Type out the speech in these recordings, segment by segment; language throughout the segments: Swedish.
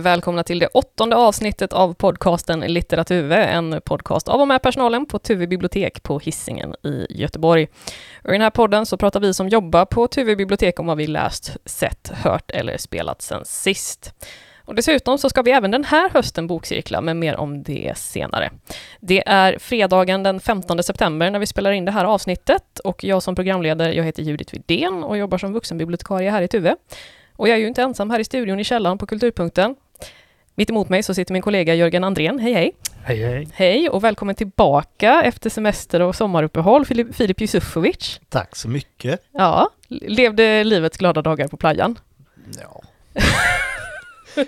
Välkomna till det åttonde avsnittet av podcasten Litteratur, en podcast av och med personalen på Tuve bibliotek på Hisingen i Göteborg. Och I den här podden så pratar vi som jobbar på Tuve bibliotek om vad vi läst, sett, hört eller spelat sen sist. Och dessutom så ska vi även den här hösten bokcirkla, men mer om det senare. Det är fredagen den 15 september när vi spelar in det här avsnittet och jag som programledare, jag heter Judith Widén och jobbar som vuxenbibliotekarie här i Tuve. Och jag är ju inte ensam här i studion i källaren på Kulturpunkten. Mitt emot mig så sitter min kollega Jörgen Andrén. Hej hej! Hej hej! Hej och välkommen tillbaka efter semester och sommaruppehåll, Filip, Filip Jusufovic. Tack så mycket! Ja, levde livets glada dagar på playan? Ja.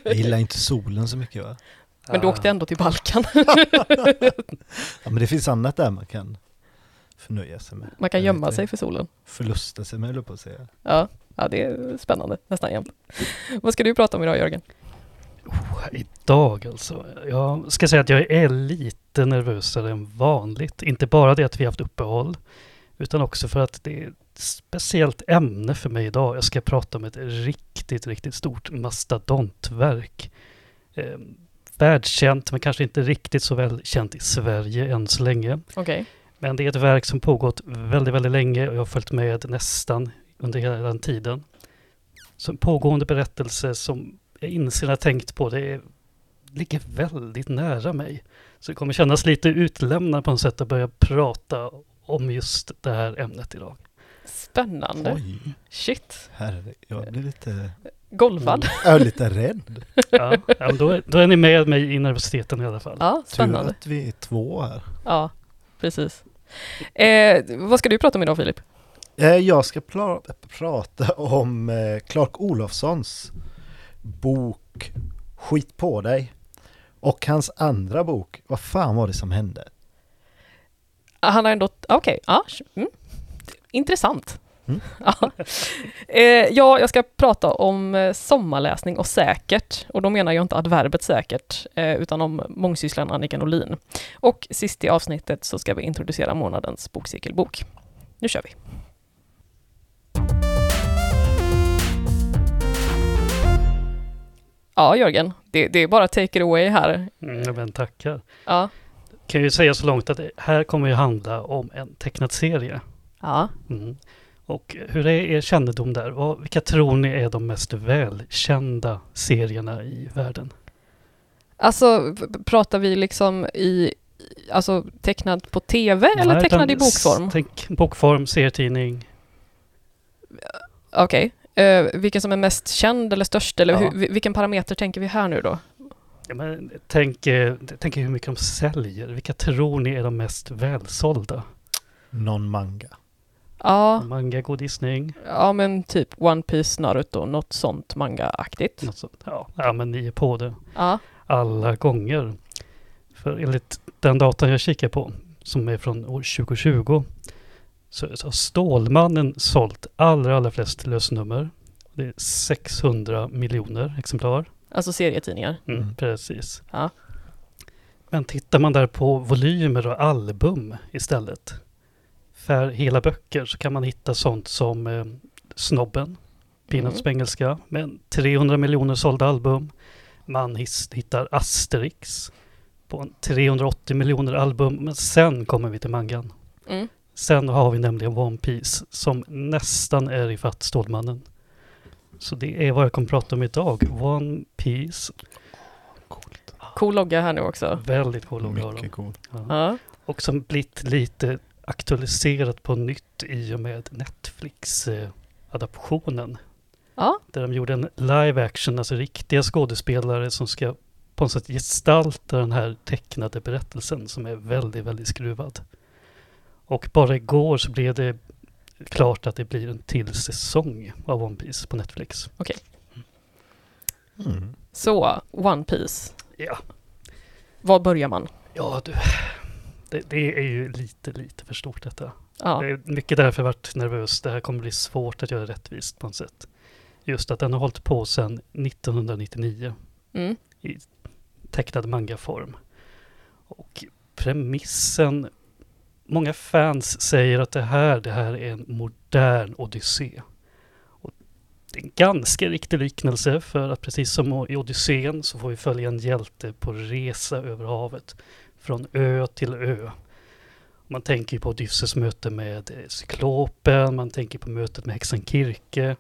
Jag gillar inte solen så mycket va? Men du åkte ändå till Balkan. ja men det finns annat där man kan förnöja sig med. Man kan gömma sig för solen. Förlusta sig med, höll på att säga. Ja, ja, det är spännande, nästan jämt. Vad ska du prata om idag Jörgen? Oh, idag alltså. Jag ska säga att jag är lite nervösare än vanligt. Inte bara det att vi haft uppehåll, utan också för att det är ett speciellt ämne för mig idag. Jag ska prata om ett riktigt, riktigt stort mastodontverk. Eh, världskänt, men kanske inte riktigt så väl känt i Sverige än så länge. Okej. Men det är ett verk som pågått väldigt, väldigt länge och jag har följt med nästan under hela den tiden. Så en pågående berättelse som jag inser när jag tänkt på det är, ligger väldigt nära mig. Så det kommer kännas lite utlämnande på något sätt att börja prata om just det här ämnet idag. Spännande. Oj, Shit. herre, jag blir lite, Golvad. jag är lite rädd. Ja, då, är- då är ni med mig i nervositeten i alla fall. Ja, Tur spännande. att vi är två här. Ja, precis. Eh, vad ska du prata om idag Filip? Eh, Jag ska prata om eh, Clark Olofssons bok Skit på dig. Och hans andra bok, Vad fan var det som hände? Han har ändå... Okej, ja. Mm. Intressant. Mm. Ja. Eh, ja, jag ska prata om eh, sommarläsning och säkert. Och då menar jag inte adverbet säkert, eh, utan om mångsysslaren Annika Norlin. Och sist i avsnittet så ska vi introducera månadens bokcirkelbok. Nu kör vi! Ja, Jörgen, det, det är bara take it away här. Mm, men tackar. Ja. Kan ju säga så långt att det här kommer ju handla om en tecknad serie. Ja. Mm. Och hur är er kännedom där? Vad, vilka tror ni är de mest välkända serierna i världen? Alltså, pratar vi liksom i, alltså tecknad på TV eller Nej, tecknad i bokform? Tänk bokform, serietidning. Okej. Eh, vilken som är mest känd eller störst, eller Ja. hur, vi- vilken parameter tänker vi här nu då? Ja, men, tänk, eh, tänk hur mycket de säljer. Vilka tror ni är de mest välsålda? Någon manga. Ja, Manga, godisning, ja men typ One Piece, Naruto, något sånt manga-aktigt. något sånt. Ja, ja, men ni är på det Ja, alla gånger. För enligt den datan jag kikar på, som är från år 2020, så så har Stålmannen sålt allra, allra flest lösnummer. Det är 600 miljoner exemplar. alltså serietidningar. Mm, Mm. Precis. Ja. Men tittar man där på volymer och album istället, för hela böcker, så kan man hitta sånt som eh, Snobben, Peanuts Mm. på engelska, med 300 miljoner sålda album. Man hittar Asterix på en 380 miljoner album, men sen kommer vi till mangan. Mm. Sen har vi nämligen One Piece som nästan är ifatt Stålmannen. Så det är vad jag kommer prata om idag. One Piece. Coolt. Cool logga här nu också. Väldigt cool logga har de. Coolt. Ja. Ja. Och som blivit lite aktualiserat på nytt i och med Netflix-adaptionen. Ja, Där de gjorde en live action, alltså riktiga skådespelare som ska på något sätt gestalta den här tecknade berättelsen som är väldigt, väldigt skruvad. Och bara igår så blev det klart att det blir en till säsong av One Piece på Netflix. Mm. så One Piece. Ja, Var börjar man? ja du. Det, det är ju lite, lite för stort detta. Ja, Det är mycket därför jag varit nervös. Det här kommer bli svårt att göra rättvist på något sätt. Just att den har hållit på sedan 1999 mm. i tecknad mangaform. Och premissen, många fans säger att det här, det här är en modern odyssé. Och Det är en ganska riktig liknelse för att precis som i Odysseen så får vi följa en hjälte på resa över havet. Från ö till ö. Man tänker på Odysseus möte med eh, Cyklopen, man tänker på mötet med häxan Kirke.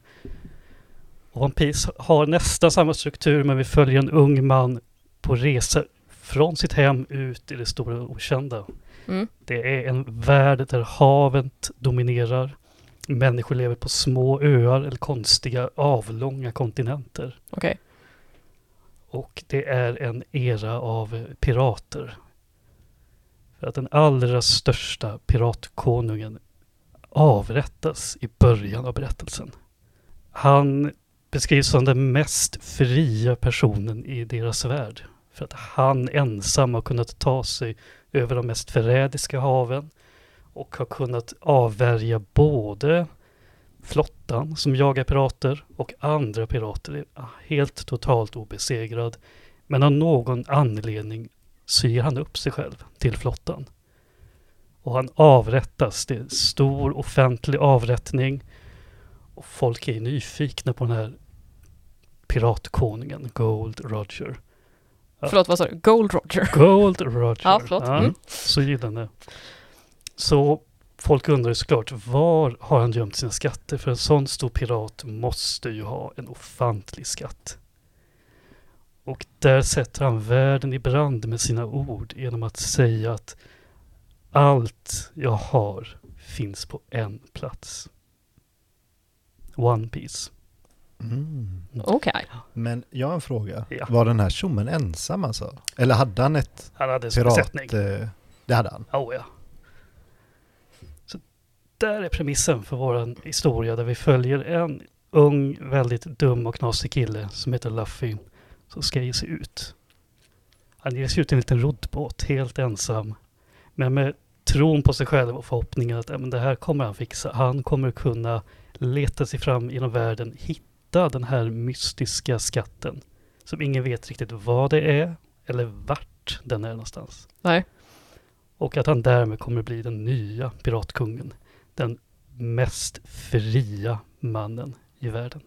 Och One Piece har nästan samma struktur men vi följer en ung man på resa från sitt hem ut i det stora okända. Mm. Det är en värld där havet dominerar. Människor lever på små öar eller konstiga avlånga kontinenter. Okej. Och det är en era av pirater. För att den allra största piratkonungen avrättas i början av berättelsen. Han beskrivs som den mest fria personen i deras värld. För att han ensam har kunnat ta sig över de mest förrädiska haven och har kunnat avvärja både flottan som jagar pirater och andra pirater. är Helt totalt obesegrad. Men av någon anledning syr han upp sig själv till flottan. Och han avrättas. Det är en stor offentlig avrättning. Och folk är nyfikna på den här piratkonungen Gold Roger. Ja. Förlåt, vad sa du? Gold Roger? Gold Roger. Ja, förlåt. Mm. Så gillande. Så folk undrar ju såklart var har han gömt sina skatter? För en sån stor pirat måste ju ha en ofantlig skatt. Och där sätter han världen i brand med sina ord genom att säga att allt jag har finns på en plats. One Piece. Mm. Okej. Men jag har en fråga. Ja. Var den här tjommen ensam alltså? Eller hade han ett Han hade en pirat... besättning. eh, Det hade han. Oh, ja. Så där är premissen för vår historia där vi följer en ung, väldigt dum och knasig kille som heter Luffy som ska ge sig ut. Han ger sig ut i en liten roddbåt helt ensam men med tron på sig själv och förhoppningen att men det här kommer han fixa. Han kommer kunna leta sig fram genom världen, hitta den här mystiska skatten som ingen vet riktigt vad det är eller vart den är någonstans. Nej. Och att han därmed kommer bli den nya piratkungen. Den mest fria mannen i världen.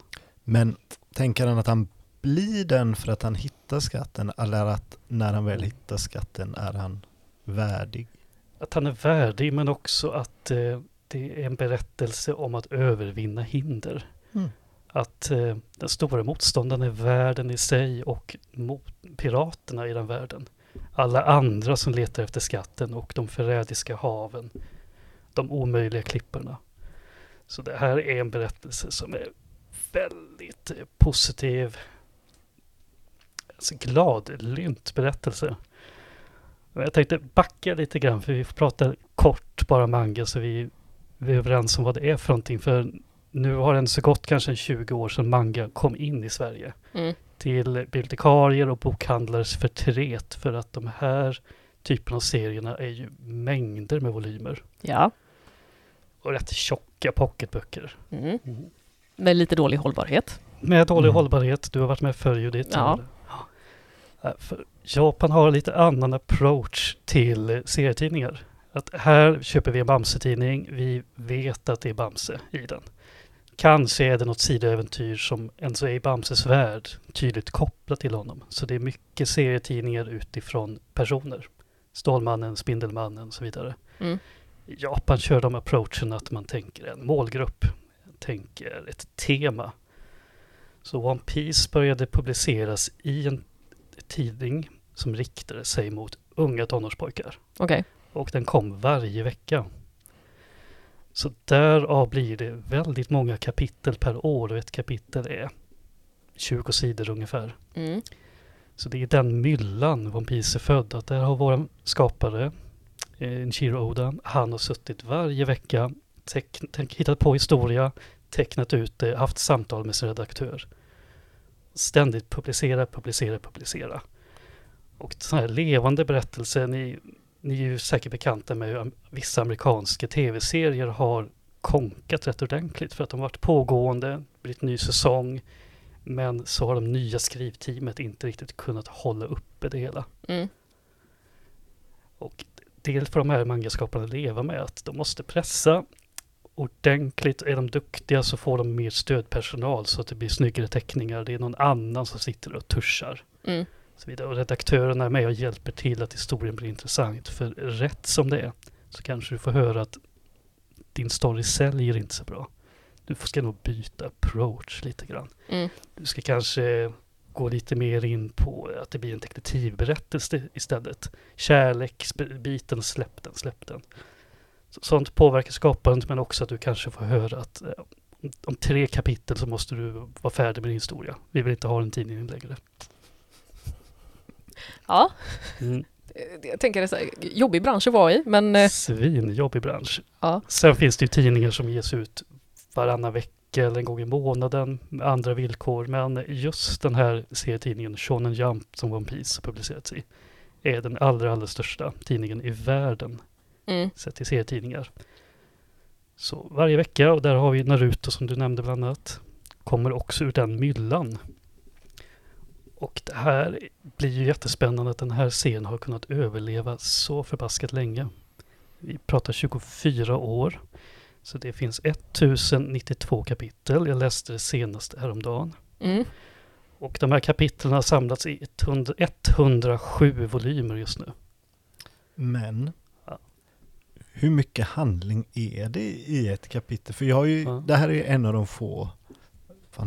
Men tänker han att han blir den för att han hittar skatten eller att när han väl hittar skatten är han värdig? Att han är värdig men också att eh, det är en berättelse om att övervinna hinder. Mm. Att eh, den stora motståndaren är världen i sig och mot piraterna i den världen. Alla andra som letar efter skatten och de förrädiska haven. De omöjliga klipporna. Så det här är en berättelse som är väldigt eh, positiv. Alltså gladlynt berättelse. Jag tänkte backa lite grann för vi får prata kort bara manga så vi, vi är överens om vad det är för någonting. För nu har det ändå så gått kanske 20 år sedan manga kom in i Sverige Mm. till bibliotekarier och bokhandlares förtret för att de här typen av serierna är ju mängder med volymer Ja. och rätt tjocka pocketböcker. Mm. Med lite dålig hållbarhet. Med dålig Mm. hållbarhet, du har varit med förr Judith. Ja. Ja, För Japan har lite annan approach till serietidningar. Att här köper vi en Bamse-tidning, vi vet att det är Bamse i den. Kanske är det något sidoäventyr som ändå är i Bamses värld, tydligt kopplat till honom. Så det är mycket serietidningar utifrån personer. Stålmannen, Spindelmannen och så vidare. Mm. I Japan kör de approachen att man tänker en målgrupp, tänker ett tema. Så One Piece började publiceras i en tidning som riktade sig mot unga tonårspojkar. Okej. Och den kom varje vecka. Så därav blir det väldigt många kapitel per år och ett kapitel är 20 sidor ungefär. Mm. Så det är den myllan One Piece är född. Att där har vår skapare, eh, Nishiro Oda, han har suttit varje vecka, hittat på historia, tecknat ut det, haft samtal med sin redaktör. Ständigt publicera, publicera, publicera. Och sån här levande berättelser, ni, ni är ju säkert bekanta med hur vissa amerikanska tv-serier har konkat rätt ordentligt för att de varit pågående, blivit ny säsong, men så har de nya skrivteamet inte riktigt kunnat hålla uppe det hela. Mm. Och det får de här mangaskaparna leva med att de måste pressa ordentligt. Är de duktiga så får de mer stödpersonal så att det blir snyggare teckningar. Det är någon annan som sitter och tuschar. Mm. Så vidare. Och redaktörerna är med och hjälper till att historien blir intressant. För rätt som det är så kanske du får höra att din story säljer inte så bra. Du ska nog byta approach lite grann. Mm. Du ska kanske gå lite mer in på att det blir en detektivberättelse istället. Kärleksbiten, släpp den, släpp den. Så- Sånt påverkar skapandet men också att du kanske får höra att eh, om- om tre kapitel så måste du vara färdig med din historia. Vi vill inte ha den tidningen längre. Ja, Mm. jag tänker det är jobbig bransch att vara i, men eh, Svinjobbig bransch. ja. Sen finns det ju tidningar som ges ut varannan vecka eller en gång i månaden med andra villkor. Men just den här serietidningen Shonen Jump som One Piece publicerats i är den allra, allra största tidningen i världen Mm. sett till serietidningar. Så varje vecka, och där har vi Naruto som du nämnde bland annat, kommer också ur den myllan. Och det här blir ju jättespännande att den här serien har kunnat överleva så förbaskat länge. Vi pratar 24 år. Så det finns 1092 kapitel. Jag läste det senaste häromdagen. Mm. Och de här kapitlen har samlats i 100, 107 volymer just nu. Men Ja. hur mycket handling är det i ett kapitel? För jag har ju, Ja. det här är ju en av de få,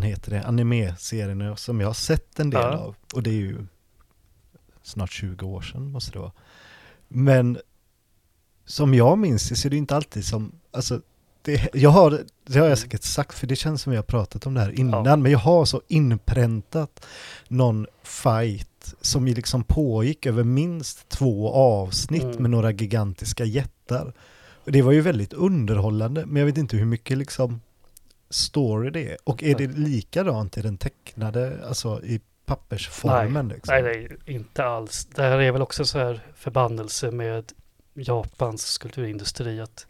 vad heter det, anime-serierna som jag har sett en del Ja. av. Och det är ju snart 20 år sedan måste det vara. Men som jag minns det så är det inte alltid som, alltså det, jag har, det har jag säkert sagt för det känns som vi har pratat om det här innan, Ja. men jag har så inpräntat någon fight som liksom pågick över minst två avsnitt Mm. med några gigantiska jättar. Och det var ju väldigt underhållande, men jag vet inte hur mycket liksom story det är. Och är det likadant i den tecknade, alltså i pappersformen? liksom? Nej, nej, inte alls. Det här är väl också så här förbannelse med Japans kulturindustri att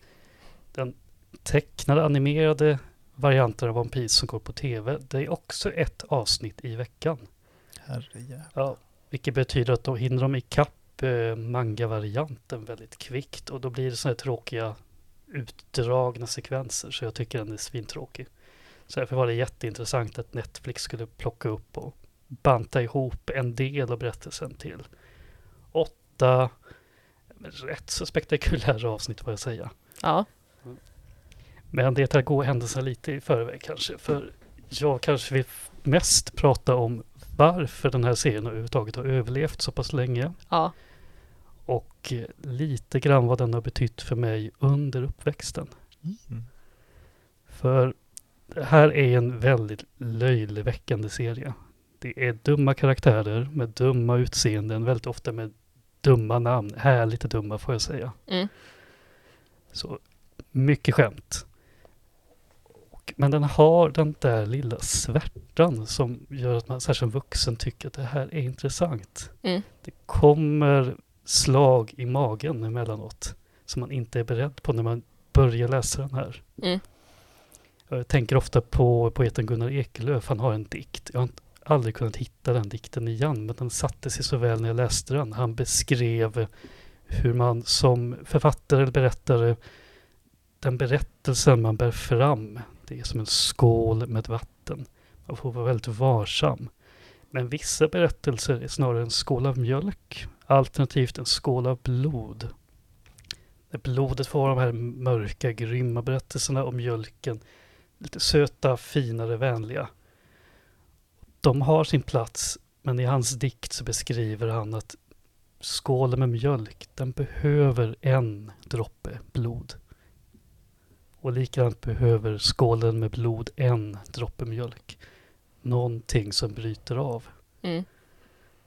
den tecknade animerade varianten av One Piece som går på tv, det är också ett avsnitt i veckan. Herrejävlar. Ja, vilket betyder att då hinner de ikapp eh, manga-varianten väldigt kvickt och då blir det sådana här tråkiga utdragna sekvenser så jag tycker den är svintråkig. Så därför var det jätteintressant att Netflix skulle plocka upp och banta ihop en del av berättelsen till åtta rätt så spektakulära avsnitt får jag säga. ja. Men det är att gå händelserna lite i förväg kanske. För jag kanske vill mest prata om varför den här serien överhuvudtaget har överlevt så pass länge. ja. Och eh, lite grann vad den har betytt för mig under uppväxten. Mm. För det här är en väldigt löjligväckande serie. Det är dumma karaktärer med dumma utseenden, väldigt ofta med dumma namn. Härligt dumma får jag säga. Mm. Så mycket skämt. Men den har den där lilla svärtan som gör att man särskilt som vuxen tycker att det här är intressant. Mm. Det kommer slag i magen emellanåt som man inte är beredd på när man börjar läsa den här. Mm. Jag tänker ofta på poeten Gunnar Ekelöf. Han har en dikt. Jag har aldrig kunnat hitta den dikten igen, men den satte sig så väl när jag läste den. Han beskrev hur man som författare eller berättare, den berättelsen man bär fram, det är som en skål med vatten. Man får vara väldigt varsam. Men vissa berättelser är snarare en skål av mjölk, alternativt en skål av blod. Där blodet får de här mörka, grymma berättelserna och mjölken lite söta, finare, vänliga. De har sin plats, men i hans dikt så beskriver han att skålen med mjölk, den behöver en droppe blod. Och likadant behöver skålen med blod en droppe mjölk. Någonting som bryter av. Mm.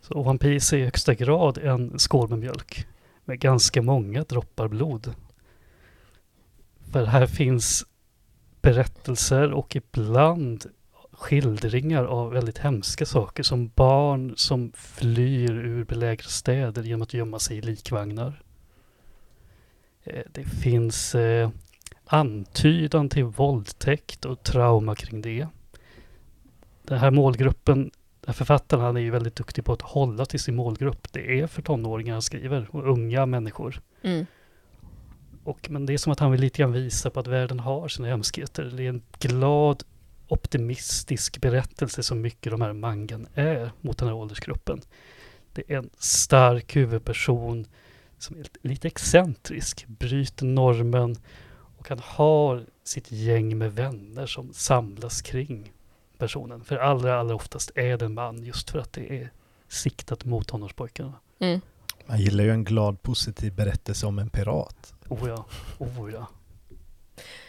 Så One Piece är i högsta grad en skål med mjölk. Med ganska många droppar blod. För här finns berättelser och ibland skildringar av väldigt hemska saker som barn som flyr ur belägrade städer genom att gömma sig i likvagnar. Eh, det finns eh, antydan till våldtäkt och trauma kring det. Den här målgruppen, författaren, han är ju väldigt duktig på att hålla till sin målgrupp. Det är för tonåringar han skriver och unga människor. Mm. Och, men det är som att han vill lite grann visa på att världen har sina hemskheter. Det är en glad, optimistisk berättelse som mycket de här mangan är mot den här åldersgruppen. Det är en stark huvudperson som är lite excentrisk, bryter normen och han har sitt gäng med vänner som samlas kring personen. För allra, allra oftast är det en man just för att det är siktat mot tonårspojkarna. Mm. Man gillar ju en glad positiv berättelse om en pirat. Oh ja, oh ja.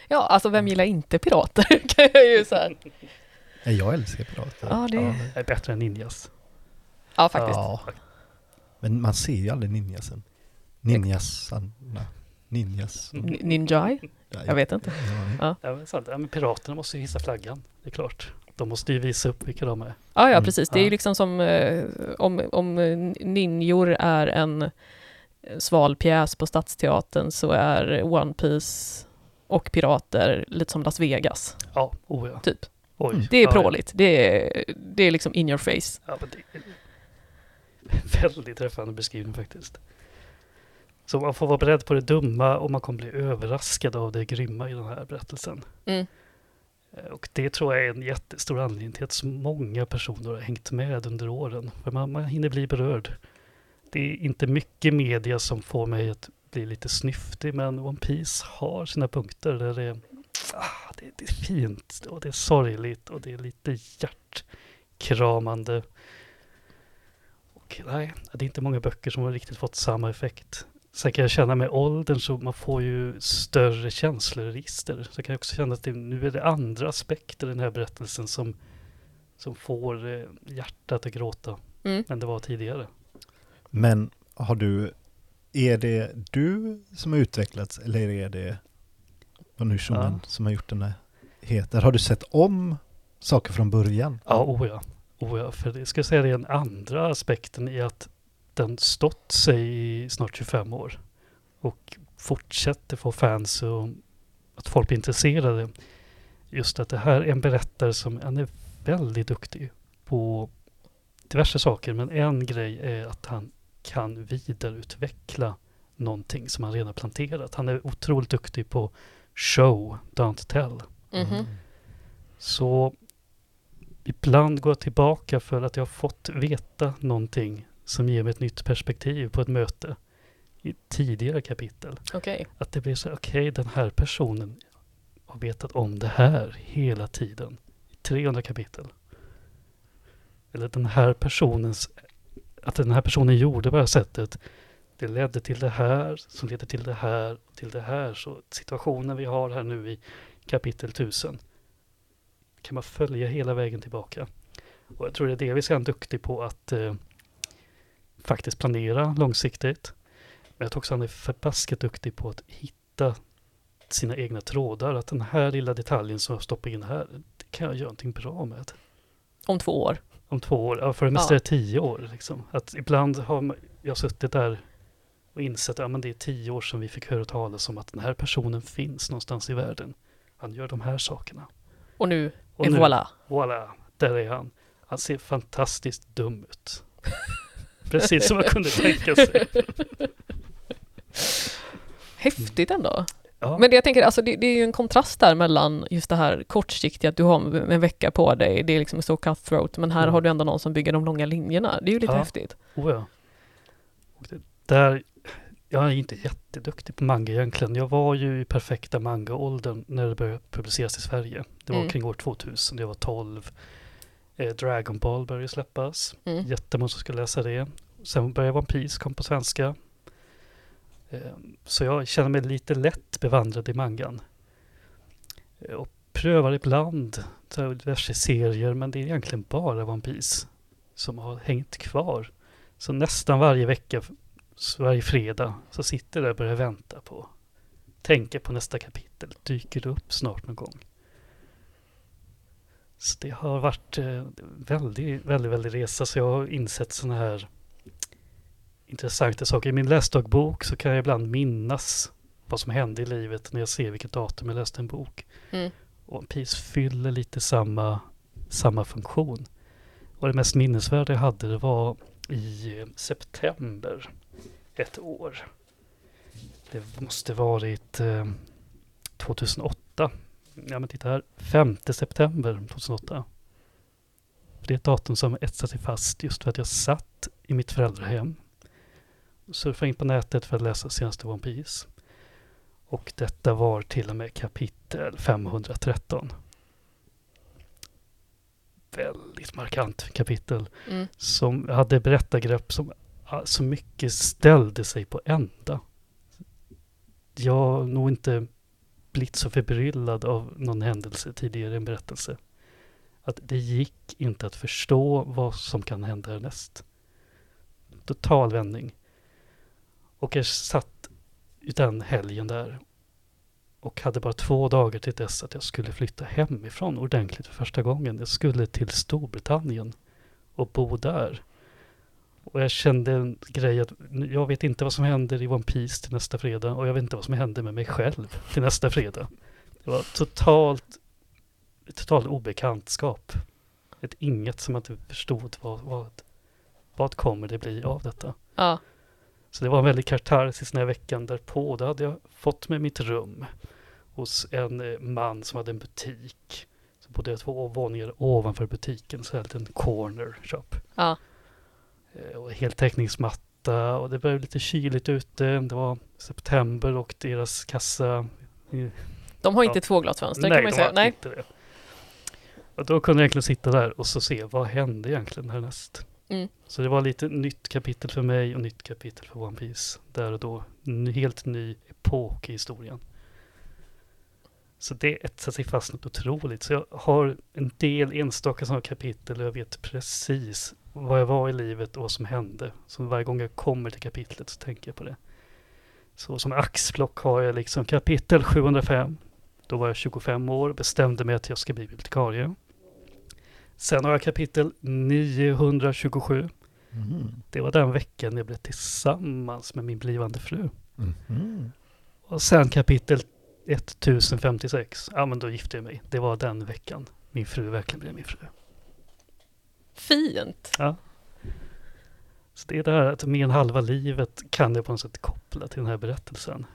Ja, alltså vem gillar inte pirater? kan jag ju så här. Ja, Jag älskar pirater. Ja, det- är bättre än ninjas. Ja, faktiskt. Ja. Men man ser ju aldrig ninjasen. Ninjasarna. Ninjas. Ninjai? Ja, Jag vet inte. Ja, Ja, men sant. Ja, men piraterna måste ju hissa flaggan, det är klart. De måste ju visa upp vilka de är. Ja, ja, Mm. precis. Det är ju Ja. liksom som eh, om, om eh, ninjor är en sval pjäs på Stadsteatern så är One Piece och pirater lite som Las Vegas, Ja, oh ja. typ. Oj. Mm. Det är ja, pråligt. Det är, det är liksom in your face. Ja, det är väldigt träffande beskrivning faktiskt. Så man får vara beredd på det dumma och man kommer bli överraskad av det grymma i den här berättelsen. Mm. Eh, och det tror jag är en jättestor anledning till att så många personer har hängt med under åren. För man, man hinner bli berörd. Det är inte mycket media som får mig att bli lite snyftig, men One Piece har sina punkter där det, ah, det, det är fint och det är sorgligt och det är lite hjärtkramande. Och nej, det är inte många böcker som har riktigt fått samma effekt. Sen kan jag känna med åldern så man får ju större känsloregister. Så kan jag också känna att det, nu är det andra aspekter i den här berättelsen som, som får eh, hjärtat att gråta Mm. än det var tidigare. Men har du, är det du som har utvecklats eller är det Huschumann Ja. som har gjort den här heter? Har du sett om saker från början? Ja, oh ja. Oh ja, för det ska jag säga det är den andra aspekten i att den stått sig i snart 25 år och fortsätter få fans och att folk blir intresserade. Just att det här är en berättare som han är väldigt duktig på diverse saker, men en grej är att han kan vidareutveckla någonting som han redan planterat. Han är otroligt duktig på show, don't tell. Mhm. Så ibland går jag tillbaka för att jag har fått veta någonting som ger mig ett nytt perspektiv på ett möte i tidigare kapitel. Okej. Att det blir så, okej den här personen har vetat om det här hela tiden. I 300 kapitel. Eller den här personens, att den här personen gjorde på det här sättet. Det ledde till det här, som ledde till det här, till det här. Så situationen vi har här nu i kapitel 1000 kan man följa hela vägen tillbaka. Och jag tror det är det vi är duktig på att eh, faktiskt planera långsiktigt. Men jag tror också han är förbaskat duktig på att hitta sina egna trådar. Att den här lilla detaljen som jag stoppar in här, det kan jag göra någonting bra med. Om två år. Om två år, ja, för det mesta Ja. är tio år. Liksom. Att ibland har jag suttit där och insett att ja, det är tio år sedan vi fick höra talas om att den här personen finns någonstans i världen. Han gör de här sakerna. Och nu, Och nu- voilà. Voilà, där är han. Han ser fantastiskt dum ut. Precis som jag kunde tänka sig. Häftigt ändå. Ja, Men det jag tänker, alltså det, det är ju en kontrast där mellan just det här kortsiktiga, att du har en vecka på dig, det är liksom så cutthroat, men här Mm. har du ändå någon som bygger de långa linjerna. Det är ju lite Ja. häftigt. oh ja. Och det, där, jag är inte jätteduktig på manga egentligen. Jag var ju i perfekta manga-åldern när det började publiceras i Sverige. Det var Mm. kring år 2000, jag var 12. Eh, Dragon Ball började släppas. Mm. Jättemånga som skulle läsa det. Sen började One Piece, kom på svenska. Eh, Så jag känner mig lite lätt bevandrad i mangan. Eh, Och prövar ibland diverse serier, men det är egentligen bara One Piece som har hängt kvar. Så nästan varje vecka, varje fredag, så sitter jag där och börjar vänta på, tänker på nästa kapitel. Dyker det upp snart någon gång? Så det har varit eh, väldigt, väldigt, väldigt resa. Så jag har insett sådana här intressanta saker. I min läsdagbok så kan jag ibland minnas vad som hände i livet när jag ser vilket datum jag läste en bok. Mm. Och Piece fyller lite samma, samma funktion. Och det mest minnesvärda jag hade det var i eh, september ett år. Det måste varit eh, 2008. Ja men titta här, 5 september 2008. Det är ett datum som etsat sig fast just för att jag satt i mitt föräldrahem. Surfade in på nätet för att läsa senaste One Piece. Och detta var till och med kapitel 513. Väldigt markant kapitel Mm. som hade berättargrepp som så mycket ställde sig på ända. Jag nog inte blivit så förbryllad av någon händelse tidigare i en berättelse. Att det gick inte att förstå vad som kan hända härnäst. Total vändning. Och jag satt den helgen där och hade bara två dagar till dess att jag skulle flytta hemifrån ordentligt för första gången. Jag skulle till Storbritannien och bo där. Och jag kände en grej att jag vet inte vad som händer i One Piece till nästa fredag och jag vet inte vad som händer med mig själv till nästa fredag. Det var totalt, totalt obekantskap. Ett inget som man inte förstod vad, vad, vad kommer det bli av detta. Ja. Så det var en väldigt katarsis den här veckan därpå. Då hade jag fått med mitt rum hos en eh, man som hade en butik. Så bodde jag två våningar ovanför butiken, så här en corner shop. Ja. Eh, Och heltäckningsmatta och det började lite kyligt ute. Det var september och deras kassa... eh, De har Ja. inte tvåglasfönster kan man ju de säga. Nej. inte det. Och då kunde jag egentligen sitta där och så se vad hände egentligen härnäst. Mm. Så det var lite nytt kapitel för mig och nytt kapitel för One Piece. Där och då. En helt ny epok i historien. Så det etsar sig fast något otroligt. Så jag har en del enstaka sådana kapitel och jag vet precis vad jag var i livet och vad som hände. Så varje gång jag kommer till kapitlet så tänker jag på det. Så som axplock har jag liksom kapitel 705. Då var jag 25 år och bestämde mig att jag ska bli bibliotekarie. Sen har jag kapitel 927. Mhm. Det var den veckan jag blev tillsammans med min blivande fru. Mhm. Och sen kapitel 1056. Ja men då gifte jag mig. Det var den veckan min fru verkligen blev min fru. Fint. Ja. Så det är det här att mer än halva livet kan jag på något sätt koppla till den här berättelsen.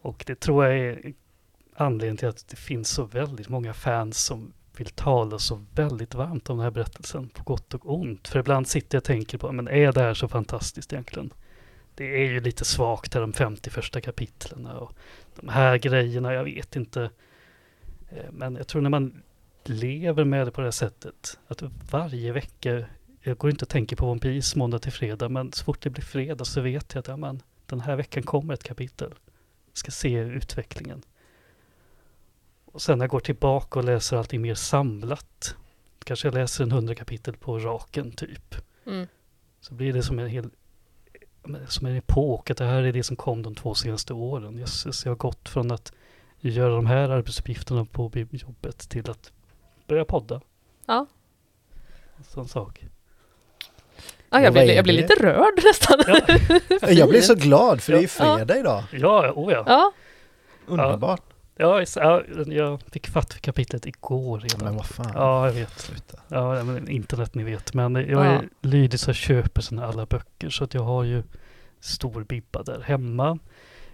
Och det tror jag är anledningen till att det finns så väldigt många fans som vill tala så väldigt varmt om den här berättelsen på gott och ont. För ibland sitter jag och tänker på, men är det här så fantastiskt egentligen? Det är ju lite svagt här de 50 första kapitlen och de här grejerna, jag vet inte. Eh, men jag tror när man lever med det på det här sättet, att varje vecka jag går inte och tänker på One Piece måndag till fredag, men så fort det blir fredag så vet jag att ja, men, den här veckan kommer ett kapitel. Jag ska se utvecklingen. Och sen när jag går tillbaka och läser allting mer samlat, kanske jag läser en hundra kapitel på raken typ, Mm. så blir det som en hel som en epok, att det här är det som kom de två senaste åren. Jösses, jag har gått från att göra de här arbetsuppgifterna på jobbet till att börja podda. Ja. Sån sak. Ja, jag, blir, jag blir lite rörd nästan. Ja. Jag blir så glad för det är ju Ja. fredag idag. Ja, oh ja. Ja, Underbart. Ja, ja, jag fick fatt för kapitlet igår Ja, redan. men vad fan. Ja, jag vet. Sluta. Ja, men internet ni vet. Men jag Ja. är lydig så jag köper såna alla böcker. Så att jag har ju stor bibba där hemma.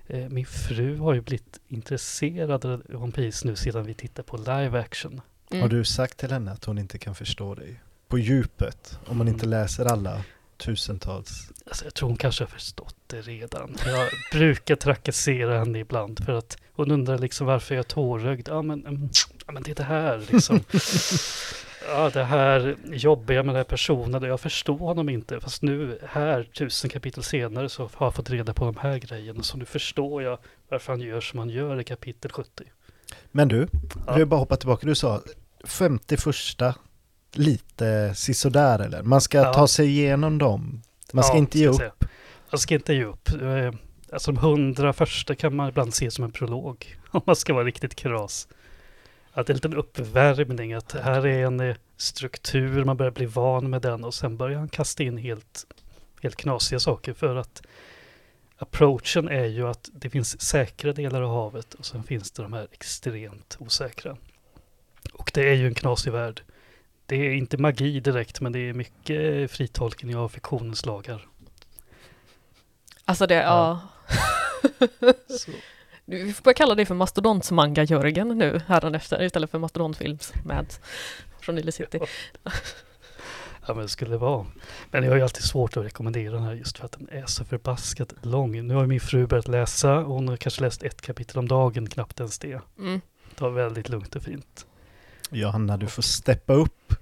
Eh, min fru har ju blivit intresserad av One Piece nu sedan vi tittar på live action. Mm. Har du sagt till henne att hon inte kan förstå dig? På djupet, om man inte läser alla tusentals. Alltså, jag tror hon kanske har förstått det redan. Jag brukar trakassera henne ibland för att hon undrar liksom varför jag är tårögd. Ja men, mm, ja, men det är det här liksom. Ja, det här jobbiga med den här personen. Jag förstår honom inte. Fast nu här, tusen kapitel senare, så har jag fått reda på de här grejerna. Så nu förstår jag varför han gör som han gör i kapitel 70. Men du, Ja. vill bara hoppa tillbaka. Du sa 51 lite sisådär eller? Man ska Ja. ta sig igenom dem. Man ska Ja, inte ge upp. säga. Jag ska inte ge upp. Eh, Alltså de hundra första kan man ibland se som en prolog. Om man ska vara riktigt kras. Att det är en liten uppvärmning. Att här är en eh, struktur, man börjar bli van med den och sen börjar han kasta in helt, helt knasiga saker. För att approachen är ju att det finns säkra delar av havet och sen finns det de här extremt osäkra. Det är ju en knasig värld. Det är inte magi direkt, men det är mycket fritolkning av fiktionens lagar. Alltså det, ja. Så, Vi får börja kalla det för Mastodontsmanga-Jörgen nu hädanefter istället för Mastodontfilms Mads från Nile City. Ja men det skulle det vara. Men jag har ju alltid svårt att rekommendera den här just för att den är så förbaskat lång. Nu har min fru börjat läsa och hon har kanske läst ett kapitel om dagen, knappt ens det. Mm. Det var väldigt lugnt och fint. Johanna, du får steppa upp.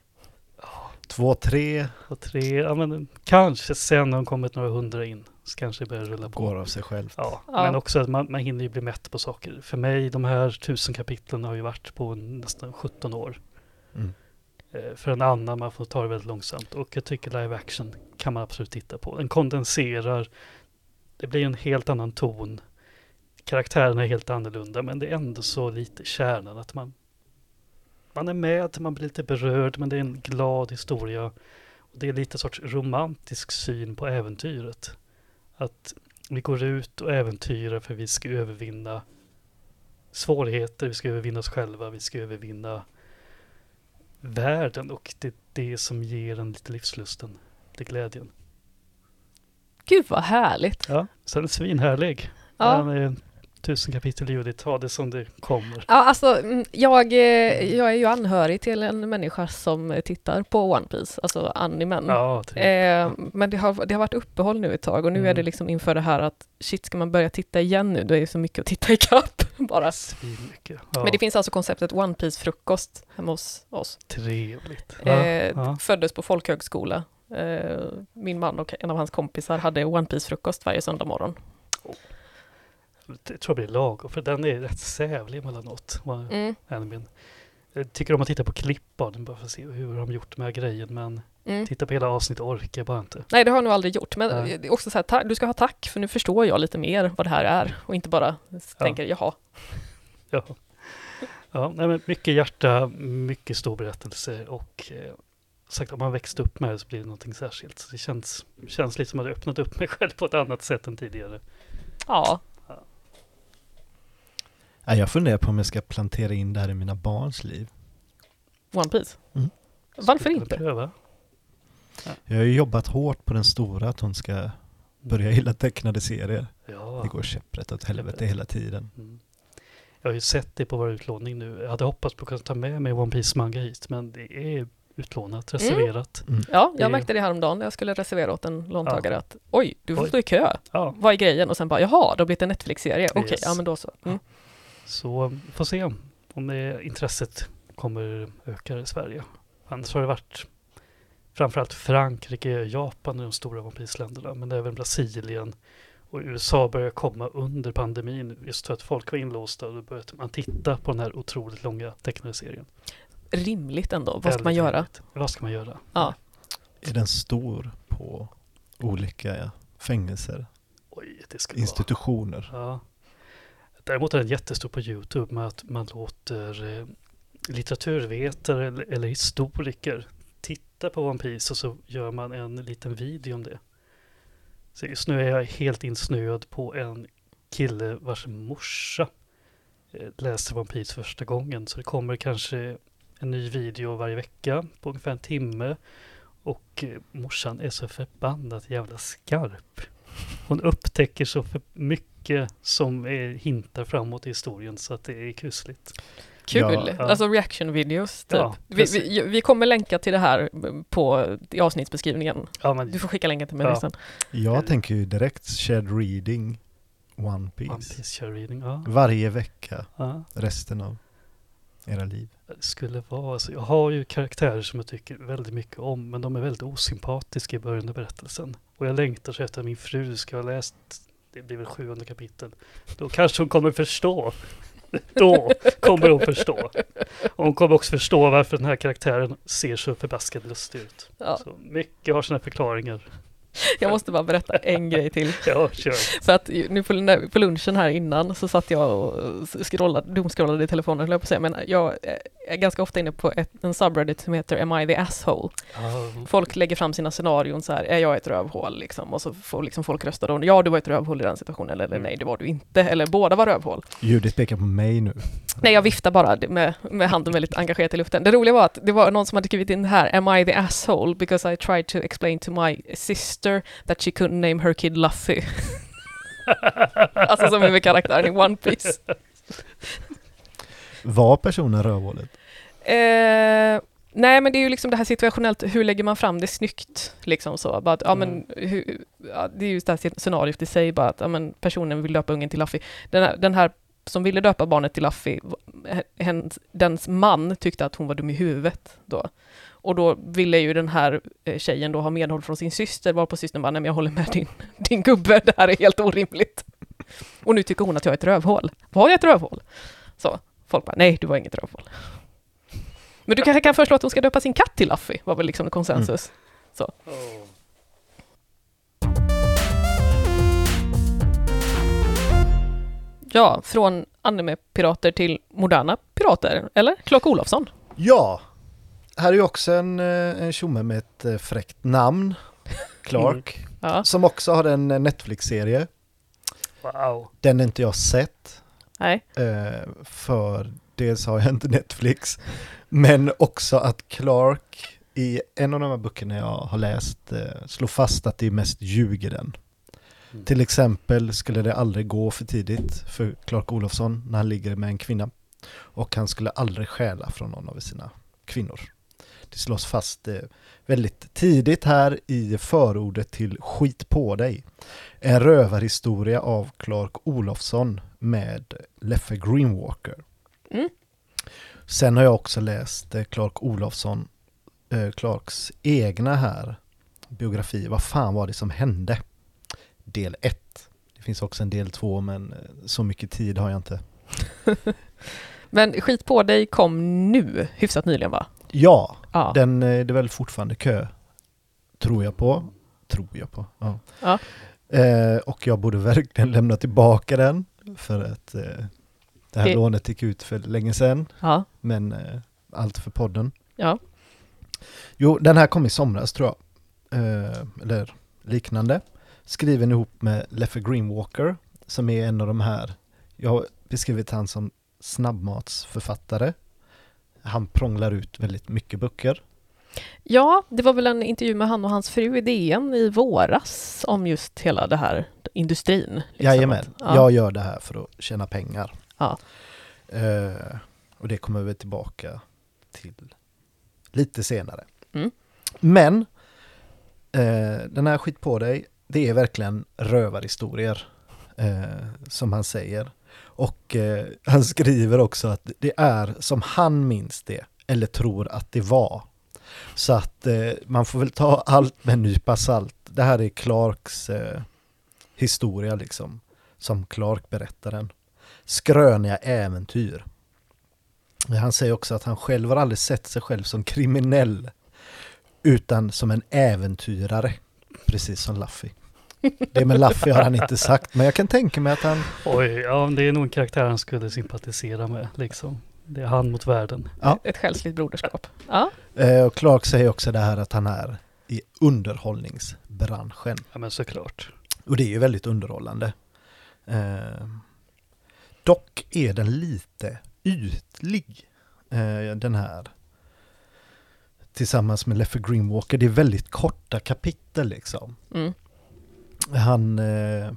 Två, tre, Och tre, ja men kanske sen när hon kommit några hundra in så kanske det börjar rulla på. går av sig själv. Ja, Ja. men också att man, man hinner ju bli mätt på saker. För mig, de här tusen kapitlen har ju varit på nästan 17 år. Mm. Eh, För en annan, man får ta det väldigt långsamt. Och jag tycker live action kan man absolut titta på. Den kondenserar, det blir en helt annan ton. Karaktärerna är helt annorlunda, men det är ändå så lite kärnan att man man är med, man blir lite berörd, men det är en glad historia. Och det är lite sorts romantisk syn på äventyret. Att vi går ut och äventyrar för vi ska övervinna svårigheter, vi ska övervinna oss själva, vi ska övervinna världen och det är det som ger en lite livslusten, lite glädjen. Gud vad härligt! Ja, sen är svinhärlig. Ja. Den är tusen kapitel Judith, ta det som det kommer. Ja, alltså, mm, jag, eh, jag är ju anhörig till en människa som eh, tittar på One Piece, alltså animen. Ja. Eh, men det har, det har varit uppehåll nu ett tag och nu är Mm. det liksom inför det här att shit, ska man börja titta igen nu? Det är ju så mycket att titta ikapp bara. Ja, Men det finns alltså konceptet One Piece-frukost hemma hos oss. trevligt. Ja, Eh, ja. Föddes på folkhögskola. Eh, min man och en av hans kompisar hade One Piece-frukost varje söndag morgon. Jag tror det blir lagom, för den är rätt sävlig emellanåt. Mm, animen. Jag tycker om att titta på klipp av den bara för att se hur de gjort med grejen, men mm. titta på hela avsnittet orkar jag bara inte. Nej, det har jag nog aldrig gjort. Men Nej. det är också så här, du ska ha tack, för nu förstår jag lite mer vad det här är och inte bara tänker jaha. Ja, ja nej, men mycket hjärta, mycket stor berättelse och eh, sagt om man växt upp med det så blir det någonting särskilt. Så det känns, känns lite som att jag öppnat upp mig själv på ett annat sätt än tidigare. Ja, jag funderar på om jag ska plantera in det här i mina barns liv. One Piece. Mm. Varför inte? Pröva. Jag har ju jobbat hårt på den stora att hon ska börja gilla tecknade serier. Ja. Det går käpprätt åt helvete hela tiden. Mm. Jag har ju sett det på vår utlåning nu. Jag hade hoppats på att kunna ta med mig One Piece manga hit, men det är utlånat, reserverat. Mm. Ja, jag Det- märkte det häromdagen när jag skulle reservera åt en låntagare Ja. att oj, du får Oj. stå i kö. Ja, Vad är grejen? Och sen bara jaha, det har blivit en Netflix-serie. Okej, Yes. ja men då så. Mm. Så um, får se om, om det intresset kommer öka i Sverige. Annars har det varit framförallt Frankrike, Japan är de stora One Piece-länderna, men även Brasilien och USA börjar komma under pandemin just för att folk var inlåsta och då började man titta på den här otroligt långa tecknade serien. Rimligt ändå. Vad ska man göra? rimligt. Vad ska man göra? Ja. Är den stor på olika fängelser, Oj, det skulle vara. institutioner? Ja. Däremot är den jättestor på Youtube med att man låter eh, litteraturvetare eller, historiker titta på One Piece och så gör man en liten video om det. Så just nu är jag helt insnöad på en kille vars morsa eh, läser läste One Piece första gången. Så det kommer kanske en ny video varje vecka på ungefär en timme. Och eh, morsan är så förbannat jävla skarp. Hon upptäcker så för mycket som är hintar framåt i historien så att det är kusligt. Kul! Ja. Alltså reaction videos typ. Ja, vi, vi, vi kommer länka till det här på, i avsnittsbeskrivningen. Ja, men Du får skicka länken till mig Ja. sen. Jag tänker ju direkt shared reading One Piece. One Piece reading, ja. Varje vecka ja. resten av era liv. Det skulle vara, alltså, jag har ju karaktärer som jag tycker väldigt mycket om men de är väldigt osympatiska i början av berättelsen. Och jag längtar så efter att min fru ska ha läst, det blir väl sjuonde kapitel. Då kanske hon kommer förstå. Då kommer hon förstå. Och hon kommer också förstå varför den här karaktären ser så förbaskat lustig ut. Ja. Så mycket har sina förklaringar. Jag måste bara berätta en grej till. Ja, kör. För att nu på, lunchen här innan så satt jag och scrollade, dumskrollade i telefonen höll jag på att säga, men jag är ganska ofta inne på ett, en subreddit som heter Am I the asshole? Ja, Folk lägger fram sina scenarion så här, är jag ett rövhål liksom? Och så får liksom folk rösta då, ja du var ett rövhål i den situationen, eller Mm. nej det var du inte, eller båda var rövhål. Judith pekar på mig nu. Nej, jag viftar bara med, med handen väldigt engagerat i luften. Det roliga var att det var någon som hade skrivit in här, Am I the asshole? Because I tried to explain to my sister that she couldn't name her kid Luffy. alltså som är med karaktären i One Piece. Var personen rövhålet? Eh, nej men det är ju liksom det här situationellt, hur lägger man fram det snyggt? Liksom så, bara att, ja, men, hur, ja, det är ju det här scenariot i sig, bara att ja, men, personen vill döpa ungen till Luffy. Den här, den här som ville döpa barnet till Luffy, hens, dens man tyckte att hon var dum i huvudet då. Och då ville ju den här eh, tjejen då ha medhåll från sin syster, varpå systern bara, nej men jag håller med din, din gubbe, det här är helt orimligt. Och nu tycker hon att jag är ett rövhål. Var jag ett rövhål? Så, folk bara, nej du var inget rövhål. Men du kanske kan föreslå att hon ska döpa sin katt till Luffy, var väl liksom konsensus. Mm. Så. Ja, från anime-pirater till moderna pirater, eller? Clark Olofsson. Ja, här är ju också en, eh, en tjomme med ett eh, fräckt namn, Clark, mm. ja. som också har en eh, Netflix-serie. Wow. Den har inte jag sett. Nej. För dels har jag inte Netflix, men också att Clark i en av de här böckerna jag har läst slår fast att det är mest ljuger den. Mm. Till exempel skulle det aldrig gå för tidigt för Clark Olofsson när han ligger med en kvinna. Och han skulle aldrig stjäla från någon av sina kvinnor. Det slås fast eh, väldigt tidigt här i förordet till Skit på dig. En rövarhistoria av Clark Olofsson med Leffe Greenwalker. Mm. Sen har jag också läst eh, Clark Olofsson, eh, Clarks egna här biografi. Vad fan var det som hände? Del 1. Det finns också en del 2 men så mycket tid har jag inte. men Skit på dig kom nu, hyfsat nyligen va? Ja, ja. Den, eh, det är väl fortfarande kö. Tror jag på. Tror jag på. Ja. ja. Eh, och jag borde verkligen lämna tillbaka den. För att eh, det här det... lånet gick ut för länge sedan. Ja. Men eh, allt för podden. Ja. Jo, den här kom i somras tror jag. Eh, eller liknande. Skriven ihop med Leffe Greenwalker. Som är en av de här. Jag har beskrivit han som snabbmatsförfattare han prånglar ut väldigt mycket böcker. Ja, det var väl en intervju med han och hans fru i DN i våras om just hela det här industrin. Liksom. Jajamän, ja. jag gör det här för att tjäna pengar. Ja. Uh, och det kommer vi tillbaka till lite senare. Mm. Men uh, den här skit på dig, det är verkligen rövarhistorier. Uh, som han säger. Och eh, han skriver också att det är som han minns det, eller tror att det var. Så att eh, man får väl ta allt med en nypa salt. Det här är Clarks eh, historia liksom, som Clark berättar den. Skröniga äventyr. Han säger också att han själv har aldrig sett sig själv som kriminell, utan som en äventyrare, precis som Luffy. Det med Laffy har han inte sagt, men jag kan tänka mig att han... Oj, ja det är nog en karaktär han skulle sympatisera med, liksom. Det är han mot världen. Ja. Ett själsligt broderskap. Ja. Eh, och Clark säger också det här att han är i underhållningsbranschen. Ja men såklart. Och det är ju väldigt underhållande. Eh, dock är den lite ytlig, eh, den här. Tillsammans med Leffe Greenwalker. Det är väldigt korta kapitel liksom. Mm han, eh,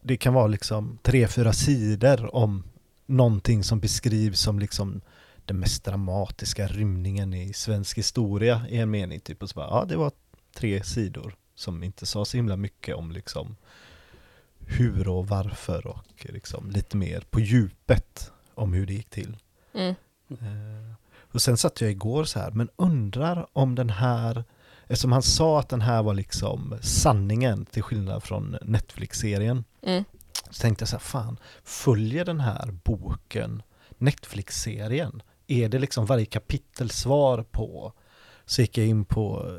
det kan vara liksom tre, fyra sidor om någonting som beskrivs som liksom den mest dramatiska rymningen i svensk historia i en mening. Typ och så bara, ja det var tre sidor som inte sa så himla mycket om liksom hur och varför och liksom lite mer på djupet om hur det gick till. Mm. Eh, och sen satt jag igår så här, men undrar om den här Eftersom han sa att den här var liksom sanningen till skillnad från Netflix-serien. Mm. Så tänkte jag så här, fan, följer den här boken Netflix-serien? Är det liksom varje kapitel svar på? Så gick jag in på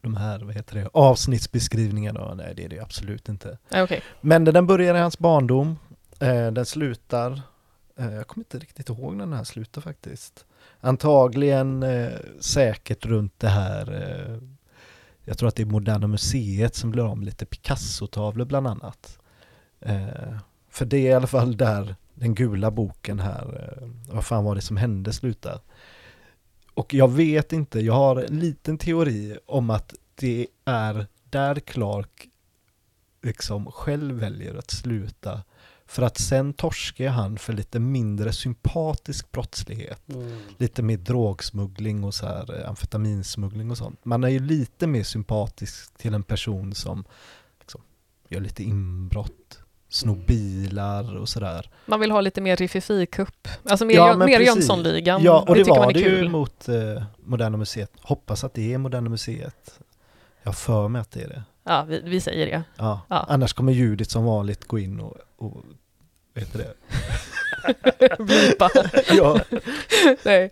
de här, vad heter det, avsnittsbeskrivningarna nej det är det absolut inte. Okay. Men den börjar i hans barndom, eh, den slutar, eh, jag kommer inte riktigt ihåg när den här slutar faktiskt. Antagligen eh, säkert runt det här eh, jag tror att det är Moderna Museet som blir av med lite Picasso-tavlor bland annat. Eh, för det är i alla fall där den gula boken här, eh, vad fan var det som hände slutar. Och jag vet inte, jag har en liten teori om att det är där Clark liksom själv väljer att sluta för att sen torskar han för lite mindre sympatisk brottslighet. Mm. Lite mer drogsmuggling och så här eh, amfetaminsmuggling och sånt. Man är ju lite mer sympatisk till en person som liksom, gör lite inbrott, snor Mm. bilar och sådär. Man vill ha lite mer Riffifi-kupp. Alltså mer, Ja, men mer. Jönssonligan. Ja, och det, man var det ju kul. mot eh, Moderna Museet. Hoppas att det är Moderna Museet. Jag har för mig att det är det. Ja, vi, vi säger det. Ja. Ja. Annars kommer Judit som vanligt gå in och, och vet du det? Blipa. ja, Nej.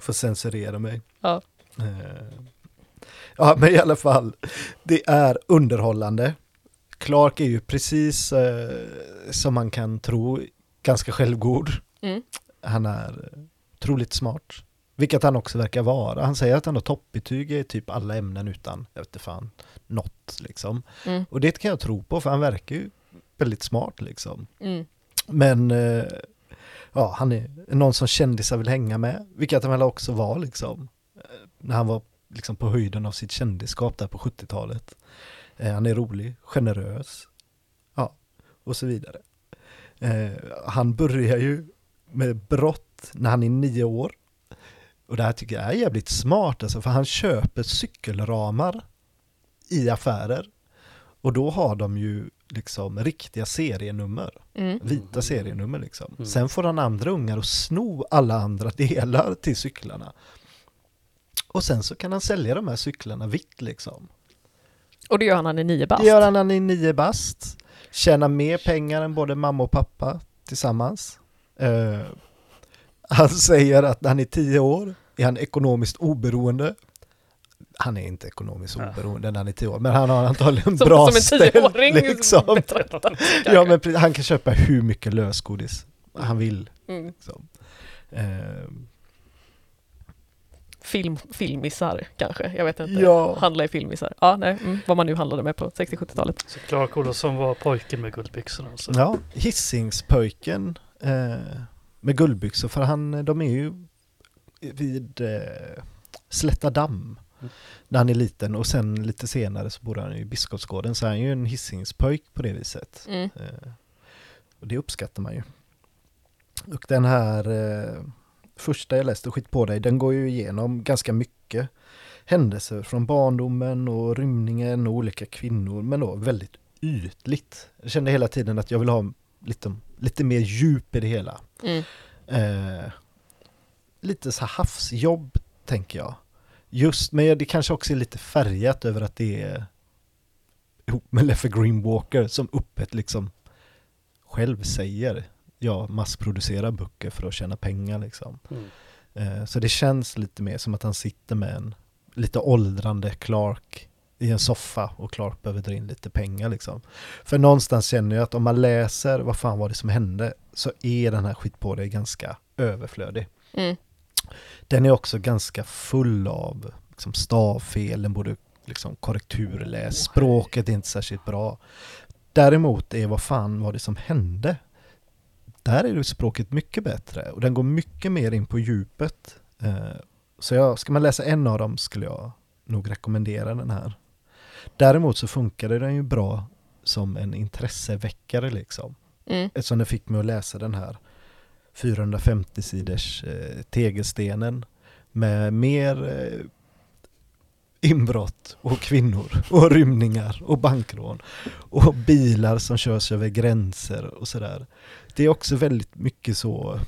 får censurera mig. Ja. Eh, Ja, men i alla fall, det är underhållande. Clark är ju precis eh, som man kan tro, ganska självgod. Mm. Han är otroligt smart. Vilket han också verkar vara. Han säger att han har toppbetyg i typ alla ämnen utan, jag vet inte fan, något liksom. Mm. Och det kan jag tro på för han verkar ju väldigt smart liksom. Mm. Men eh, ja, han är någon som kändisar vill hänga med, vilket han väl också var liksom. Eh, när han var liksom på höjden av sitt kändisskap där på 70-talet. Eh, han är rolig, generös, ja, och så vidare. Eh, han börjar ju med brott när han är nio år. Och det här tycker jag är jävligt smart alltså, för han köper cykelramar i affärer. Och då har de ju liksom riktiga serienummer Mm. vita serienummer liksom. Mm. Sen får han andra ungar att sno alla andra delar till cyklarna. Och sen så kan han sälja de här cyklarna vitt liksom. Och det gör han när han är nio bast. Det gör han när han är nio bast. Tjänar mer pengar än både mamma och pappa tillsammans. Eh, han säger att när han är tio år är han ekonomiskt oberoende. Han är inte ekonomiskt oberoende när han är tio år, men han har antagligen som, bra som en ställ, tioåring liksom. Ja, men han kan köpa hur mycket lösgodis han vill. mm. Liksom. Eh, Film, filmisar kanske, jag vet inte. Ja. Handla i filmisar. Ja, nej, mm. vad man nu handlade med på 60-70-talet. Så Clark Olofsson var pojken med guldbyxorna alltså. ja, Hisingspöjken eh, med guldbyxor, för han, de är ju vid eh, Slätta damm Mm. När han är liten och sen lite senare så bor han i Biskopsgården så han är ju en Hisingspöjk på det viset. Mm. Eh, och det uppskattar man ju. Och den här eh, första jag läste, Skit på dig, den går ju igenom ganska mycket händelser från barndomen och rymningen och olika kvinnor, men då väldigt ytligt. Jag kände hela tiden att jag vill ha lite, lite mer djup i det hela. Mm. Eh, lite så här havsjobb, tänker jag. Just, men det kanske också är lite färgat över att det är ihop med Leffe Green Walker som öppet liksom själv säger jag massproducerar böcker för att tjäna pengar liksom. Mm. Eh, så det känns lite mer som att han sitter med en lite åldrande Clark i en soffa och Clark behöver dra in lite pengar liksom. För någonstans känner jag att om man läser vad fan var det som hände så är den här skit på dig ganska överflödig. Mm. Den är också ganska full av liksom, stavfel, den borde liksom korrekturläs, språket är inte särskilt bra. Däremot är vad fan var det som hände? Där är språket mycket bättre och den går mycket mer in på djupet. Eh, Så jag, ska man läsa en av dem skulle jag nog rekommendera den här. Däremot så funkade den ju bra som en intresseväckare liksom. Mm. Eftersom den fick mig att läsa den här 450 sidors eh, tegelstenen med mer eh, inbrott och kvinnor och rymningar och bankrån och bilar som körs över gränser och sådär. Det är också väldigt mycket så,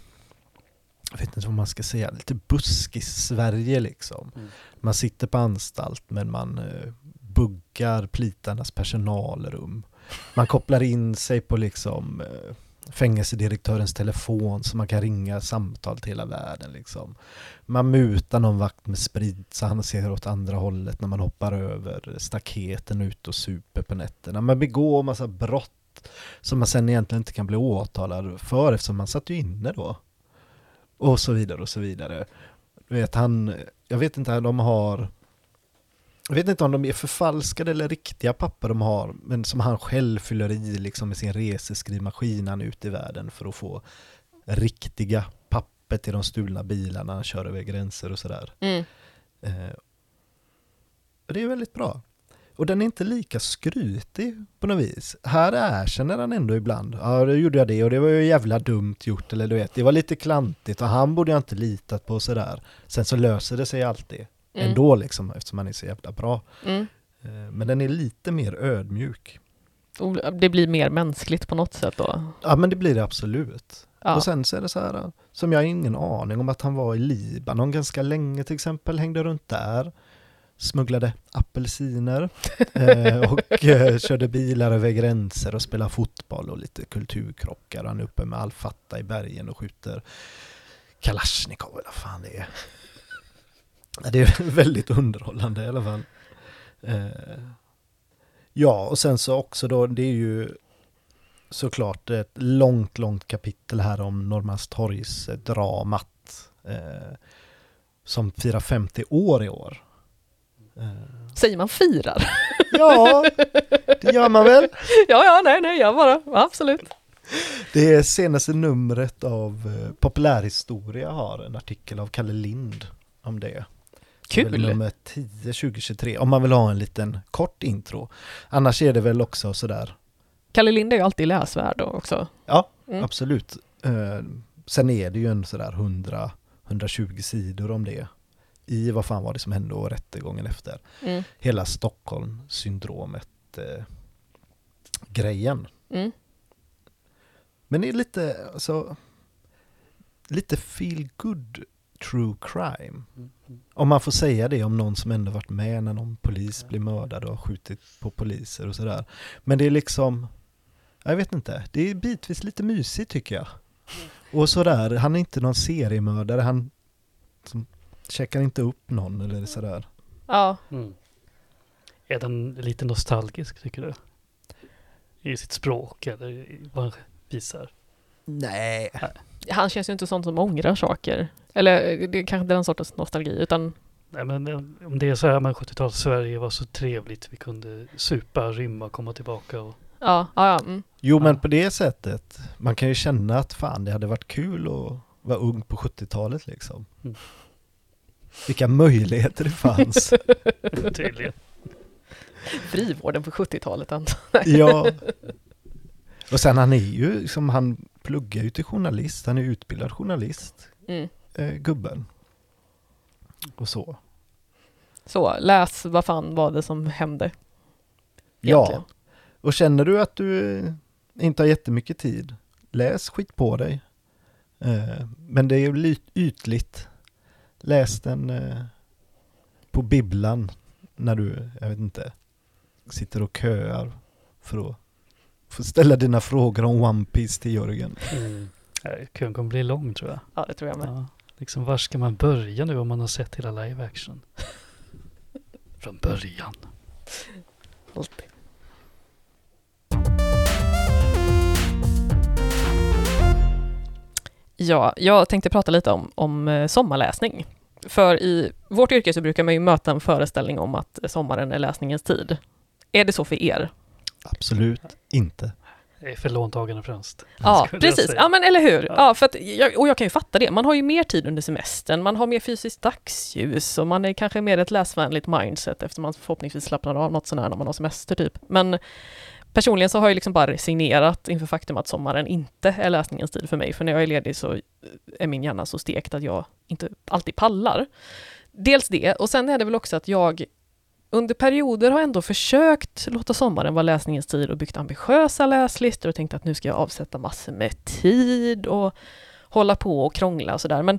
jag vet inte vad man ska säga, lite buskis-Sverige liksom. Mm. Man sitter på anstalt men man eh, buggar plitarnas personalrum. Man kopplar in sig på liksom eh, fängelsedirektörens telefon så man kan ringa samtal till hela världen liksom. Man mutar någon vakt med sprit så han ser åt andra hållet när man hoppar över staketen ut och super på nätterna. Man begår massa brott som man sen egentligen inte kan bli åtalad för eftersom man satt ju inne då. Och så vidare och så vidare. Du vet han, jag vet inte, de har jag vet inte om de är förfalskade eller riktiga papper de har, men som han själv fyller i liksom med sin reseskrivmaskin han ute i världen för att få riktiga papper till de stulna bilarna han kör över gränser och sådär. Mm. Eh, och det är väldigt bra. Och den är inte lika skrytig på något vis. Här erkänner han ändå ibland. Ja, då gjorde jag det och det var ju jävla dumt gjort eller du vet. Det var lite klantigt och han borde jag inte litat på sådär. Sen så löser det sig alltid Mm. ändå liksom eftersom han är så jävla bra. Mm. Eh, Men den är lite mer ödmjuk. Det blir mer mänskligt på något sätt då. Ja men det blir det absolut. Ja. Och sen så är det så här, som jag har ingen aning om att han var i Libanon ganska länge till exempel, hängde runt där, smugglade apelsiner eh, och eh, körde bilar över gränser och spelade fotboll och lite kulturkrockar. Han är uppe med Al-Fatta i bergen och skjuter Kalashnikov eller vad fan det är. Det är väldigt underhållande i alla fall. Eh, ja, och sen så också då, det är ju såklart ett långt, långt kapitel här om Norrmalmstorgsdramat eh, som firar 50 år i år. Eh, Säger man firar? ja, det gör man väl. ja, ja, nej, nej, jag bara, absolut. Det är senaste numret av eh, Populärhistoria har en artikel av Kalle Lind om det. Kul! Nummer 10 2023 om man vill ha en liten kort intro. Annars är det väl också sådär, Kalle Lind är ju alltid läsvärd också. ja Mm. absolut. Eh, sen är det ju en sådär 100 120 sidor om det. I vad fan var det som hände och rättegången efter. Mm. Hela Stockholm-syndromet eh, grejen. Mm. Men det är lite, alltså, lite feel good true crime. Om man får säga det om någon som ändå varit med när någon polis blir mördad och har skjutit på poliser och sådär. Men det är liksom, jag vet inte, det är bitvis lite mysigt tycker jag. Och sådär, han är inte någon seriemördare, han som, checkar inte upp någon eller sådär. Ja, Mm. Är den lite nostalgisk tycker du? I sitt språk eller i vad han visar? Nej. han känns ju inte sån som ångrar saker. Eller det är kanske inte den sortens nostalgi, utan Nej men eh, om det är så här med 70-tals Sverige var så trevligt. Vi kunde supa, rymma, komma tillbaka och ja, ja, ja. Mm. Jo men Ja. på det sättet, man kan ju känna att fan det hade varit kul att vara ung på 70-talet liksom. Mm. Vilka möjligheter det fanns. tydligen. Frivården på 70-talet. alltså. ja. Och sen han är ju, liksom, han pluggar ju till journalist, han är utbildad journalist, Mm. Eh, gubben. Och så. Så, läs vad fan var det som hände. Ja, egentligen. och känner du att du inte har jättemycket tid, läs skit på dig. Eh, men det är ju ytligt. Läs den eh, på bibblan när du, jag vet inte, sitter och köar för att få ställa dina frågor om One Piece till Jörgen. Mm. Kön kommer bli lång tror jag. Ja, det tror jag med. Ja, liksom var ska man börja nu om man har sett hela live action? Från början. Alltid. Ja, jag tänkte prata lite om, om eh, sommarläsning. För i vårt yrke så brukar man ju möta en föreställning om att sommaren är läsningens tid. Är det så för er? Absolut inte. För låntagande främst. Ja, precis. Ja, men eller hur? Ja. Ja, för att jag, och jag kan ju fatta det. Man har ju mer tid under semestern, man har mer fysiskt dagsljus och man är kanske mer ett läsvänligt mindset efter man förhoppningsvis slappnar av något sånär när man har semester typ. Men personligen så har jag liksom bara resignerat inför faktum att sommaren inte är läsningens tid för mig, för när jag är ledig så är min hjärna så stekt att jag inte alltid pallar. Dels det, och sen är det väl också att jag under perioder har jag ändå försökt låta sommaren vara läsningens tid och byggt ambitiösa läslistor och tänkt att nu ska jag avsätta massor med tid och hålla på och krångla och sådär. Men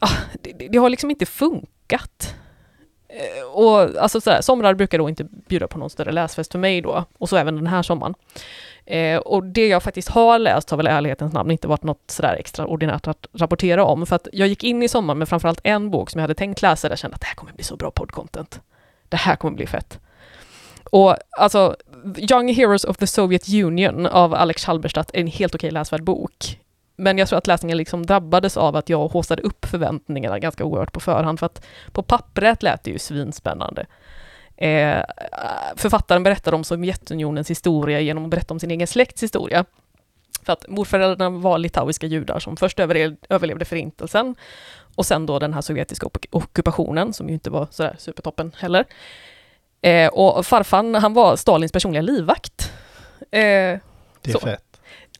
ah, det, det- har liksom inte funkat. Eh, och alltså sådär, somrar brukar då inte bjuda på någon större läsfest för mig då, och så även den här sommaren. Eh, och det jag faktiskt har läst har väl i ärlighetens namn inte varit något sådär extraordinärt att rapportera om, för att jag gick in i sommaren med framförallt en bok som jag hade tänkt läsa, där jag kände att det här kommer bli så bra poddcontent. Det här kommer bli fett. Och alltså, Young Heroes of the Soviet Union av Alex Halberstadt är en helt okej läsvärd bok. Men jag tror att läsningen liksom drabbades av att jag håsade upp förväntningarna ganska oerhört på förhand, för att på pappret lät det ju svinspännande. Eh, författaren berättar om Sovjetunionens historia genom att berätta om sin egen släkts historia. För att morföräldrarna var litauiska judar som först överle- överlevde förintelsen och sen då den här sovjetiska ock- ockupationen, som ju inte var sådär supertoppen heller. Eh, och farfan, han var Stalins personliga livvakt. Eh, Det är Så. fett.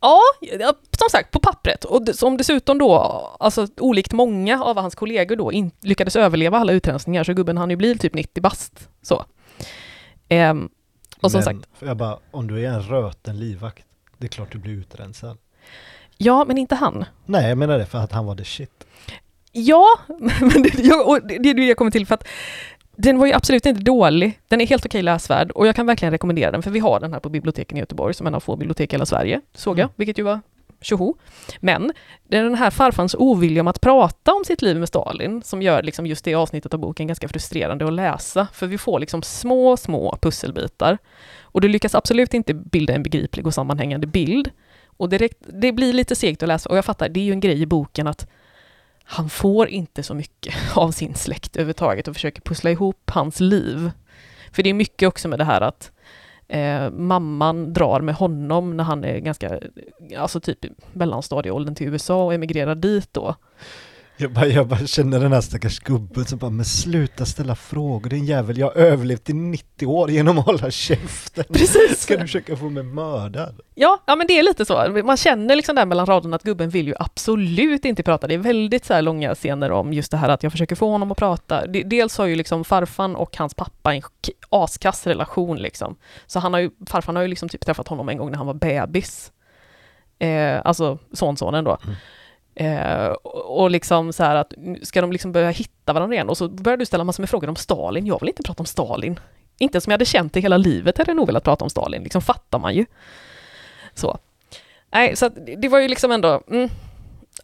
Ja, som sagt, på pappret. Och som dessutom då, alltså olikt många av hans kollegor då, in, lyckades överleva alla utrensningar, så gubben han ju bli typ 90 bast. Så. Ehm, och som Men, sagt, jag bara, om du är en röten livvakt, det är klart du blir utrensad. ja, men inte han. Nej, jag menar det för att han var the shit. Ja, men det, jag, och det det är det jag kommer till för att den var ju absolut inte dålig. Den är helt okej läsvärd och jag kan verkligen rekommendera den för vi har den här på biblioteken i Göteborg som en av få bibliotek i hela Sverige, såg jag, Mm. vilket ju var tjoho. Men det är den här farfans ovilja om att prata om sitt liv med Stalin som gör liksom just det avsnittet av boken ganska frustrerande att läsa, för vi får liksom små, små pusselbitar. Och du lyckas absolut inte bilda en begriplig och sammanhängande bild. Och direkt, det blir lite segt att läsa, och jag fattar, det är ju en grej i boken att han får inte så mycket av sin släkt överhuvudtaget och försöker pussla ihop hans liv. För det är mycket också med det här att eh, mamman drar med honom när han är ganska, alltså typ i mellanstadieåldern till USA och emigrerar dit då. Jag bara, jag bara känner den här stackars gubben som bara, men sluta ställa frågor din jävel, jag har överlevt i 90 år genom att hålla käften. Precis! Ska du försöka få mig mördad? Ja, ja men det är lite så. Man känner liksom där mellan raderna att gubben vill ju absolut inte prata. Det är väldigt så här långa scener om just det här att jag försöker få honom att prata. De- Dels har ju liksom farfan och hans pappa en askass relation liksom. Så han har ju, farfan har ju liksom typ träffat honom en gång när han var bebis. Eh, alltså sonsonen då. Mm. Eh, och liksom så här att, ska de liksom börja hitta varandra igen? Och så börjar du ställa massor med frågor om Stalin. Jag vill inte prata om Stalin. Inte som jag hade känt det hela livet hade jag nog velat prata om Stalin, liksom fattar man ju. Så. Nej, så att det- var ju liksom ändå, mm,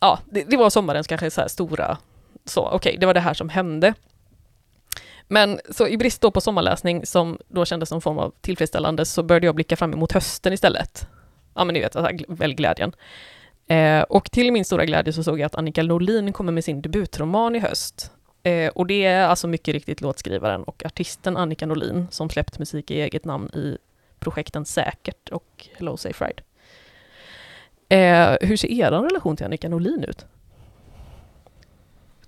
ja, det, det var sommarens kanske så här stora, så okej, det var det här som hände. Men så i brist då på sommarläsning som då kändes som form av tillfredsställande så började jag blicka fram emot hösten istället. Ja men ni vet, välglädjen. Eh, och till min stora glädje så såg jag att Annika Norlin kommer med sin debutroman i höst. Eh, och det är alltså mycket riktigt låtskrivaren och artisten Annika Norlin som släppt musik i eget namn i projekten Säkert och Hello Safe Ride. Eh, hur ser er relation till Annika Norlin ut?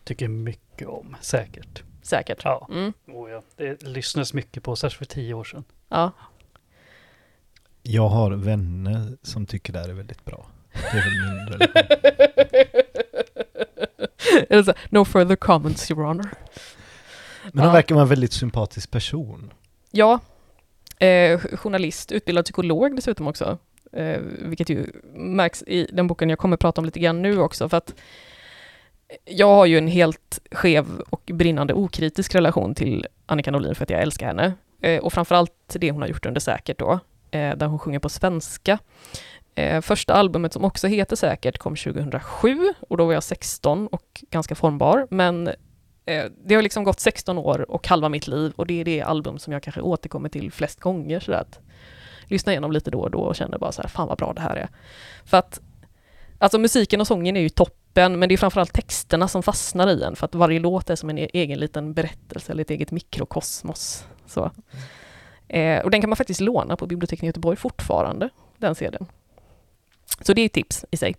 Tycker mycket om, säkert. Säkert. Ja. Mm, Oh, ja. Det lyssnades mycket på, särskilt för tio år sedan. ja. Jag har vänner som tycker det här är väldigt bra. Det är väl min så, no further comments, your honor. Men han Ja. verkar vara en väldigt sympatisk person. Ja, eh, journalist, utbildad psykolog dessutom också. Eh, vilket ju märks i den boken jag kommer prata om lite grann nu också, för att jag har ju en helt skev och brinnande okritisk relation till Annika Norlin för att jag älskar henne. Eh, och framförallt det hon har gjort under Säkert då, eh, där hon sjunger på svenska. Eh, första albumet som också heter Säkert kom 2007 och då var jag 16 och ganska formbar, men eh, det har liksom gått 16 år och halva mitt liv och det är det album som jag kanske återkommer till flest gånger så att lyssna igenom lite då och då och känner bara så här, fan vad bra det här är. För att Alltså musiken och sången är ju toppen, men det är framförallt texterna som fastnar i en, för att varje låt är som en e- egen liten berättelse, eller ett eget mikrokosmos. Så. Eh, och den kan man faktiskt låna på biblioteken i Göteborg fortfarande, den serien. Så det är ett tips i sig.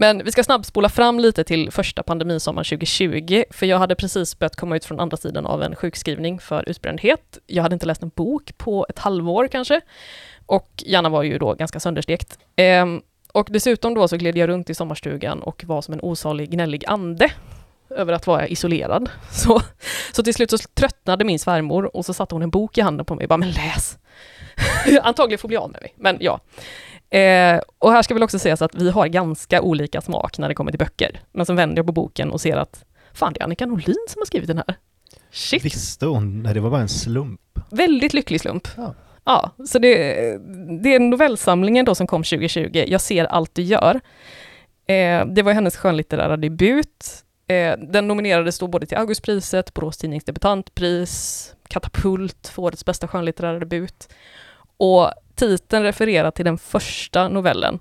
Men vi ska snabbspola fram lite till första pandemisommaren 2020, för jag hade precis börjat komma ut från andra sidan av en sjukskrivning för utbrändhet. Jag hade inte läst en bok på ett halvår kanske, och hjärnan var ju då ganska sönderstekt. Ehm, och dessutom då så gled jag runt i sommarstugan och var som en osalig gnällig ande över att vara isolerad. Så, så till slut så tröttnade min svärmor och så satte hon en bok i handen på mig och bara ”men läs”. Antagligen får bli av med mig, men ja. Eh, och här ska väl också sägas att vi har ganska olika smak när det kommer till böcker. Men så vänder jag på boken och ser att fan, det är Annika Norlin som har skrivit den här. Shit, Visste hon? Nej, det var bara en slump. väldigt lycklig slump. Ja. Ja, så det, det är novellsamlingen då som kom 2020, Jag ser allt du gör. Eh, det var hennes skönlitterära debut. Eh, den nominerades då både till Augustpriset, Borås Tidnings debutantpris, Katapult för årets bästa skönlitterära debut. Och titeln refererar till den första novellen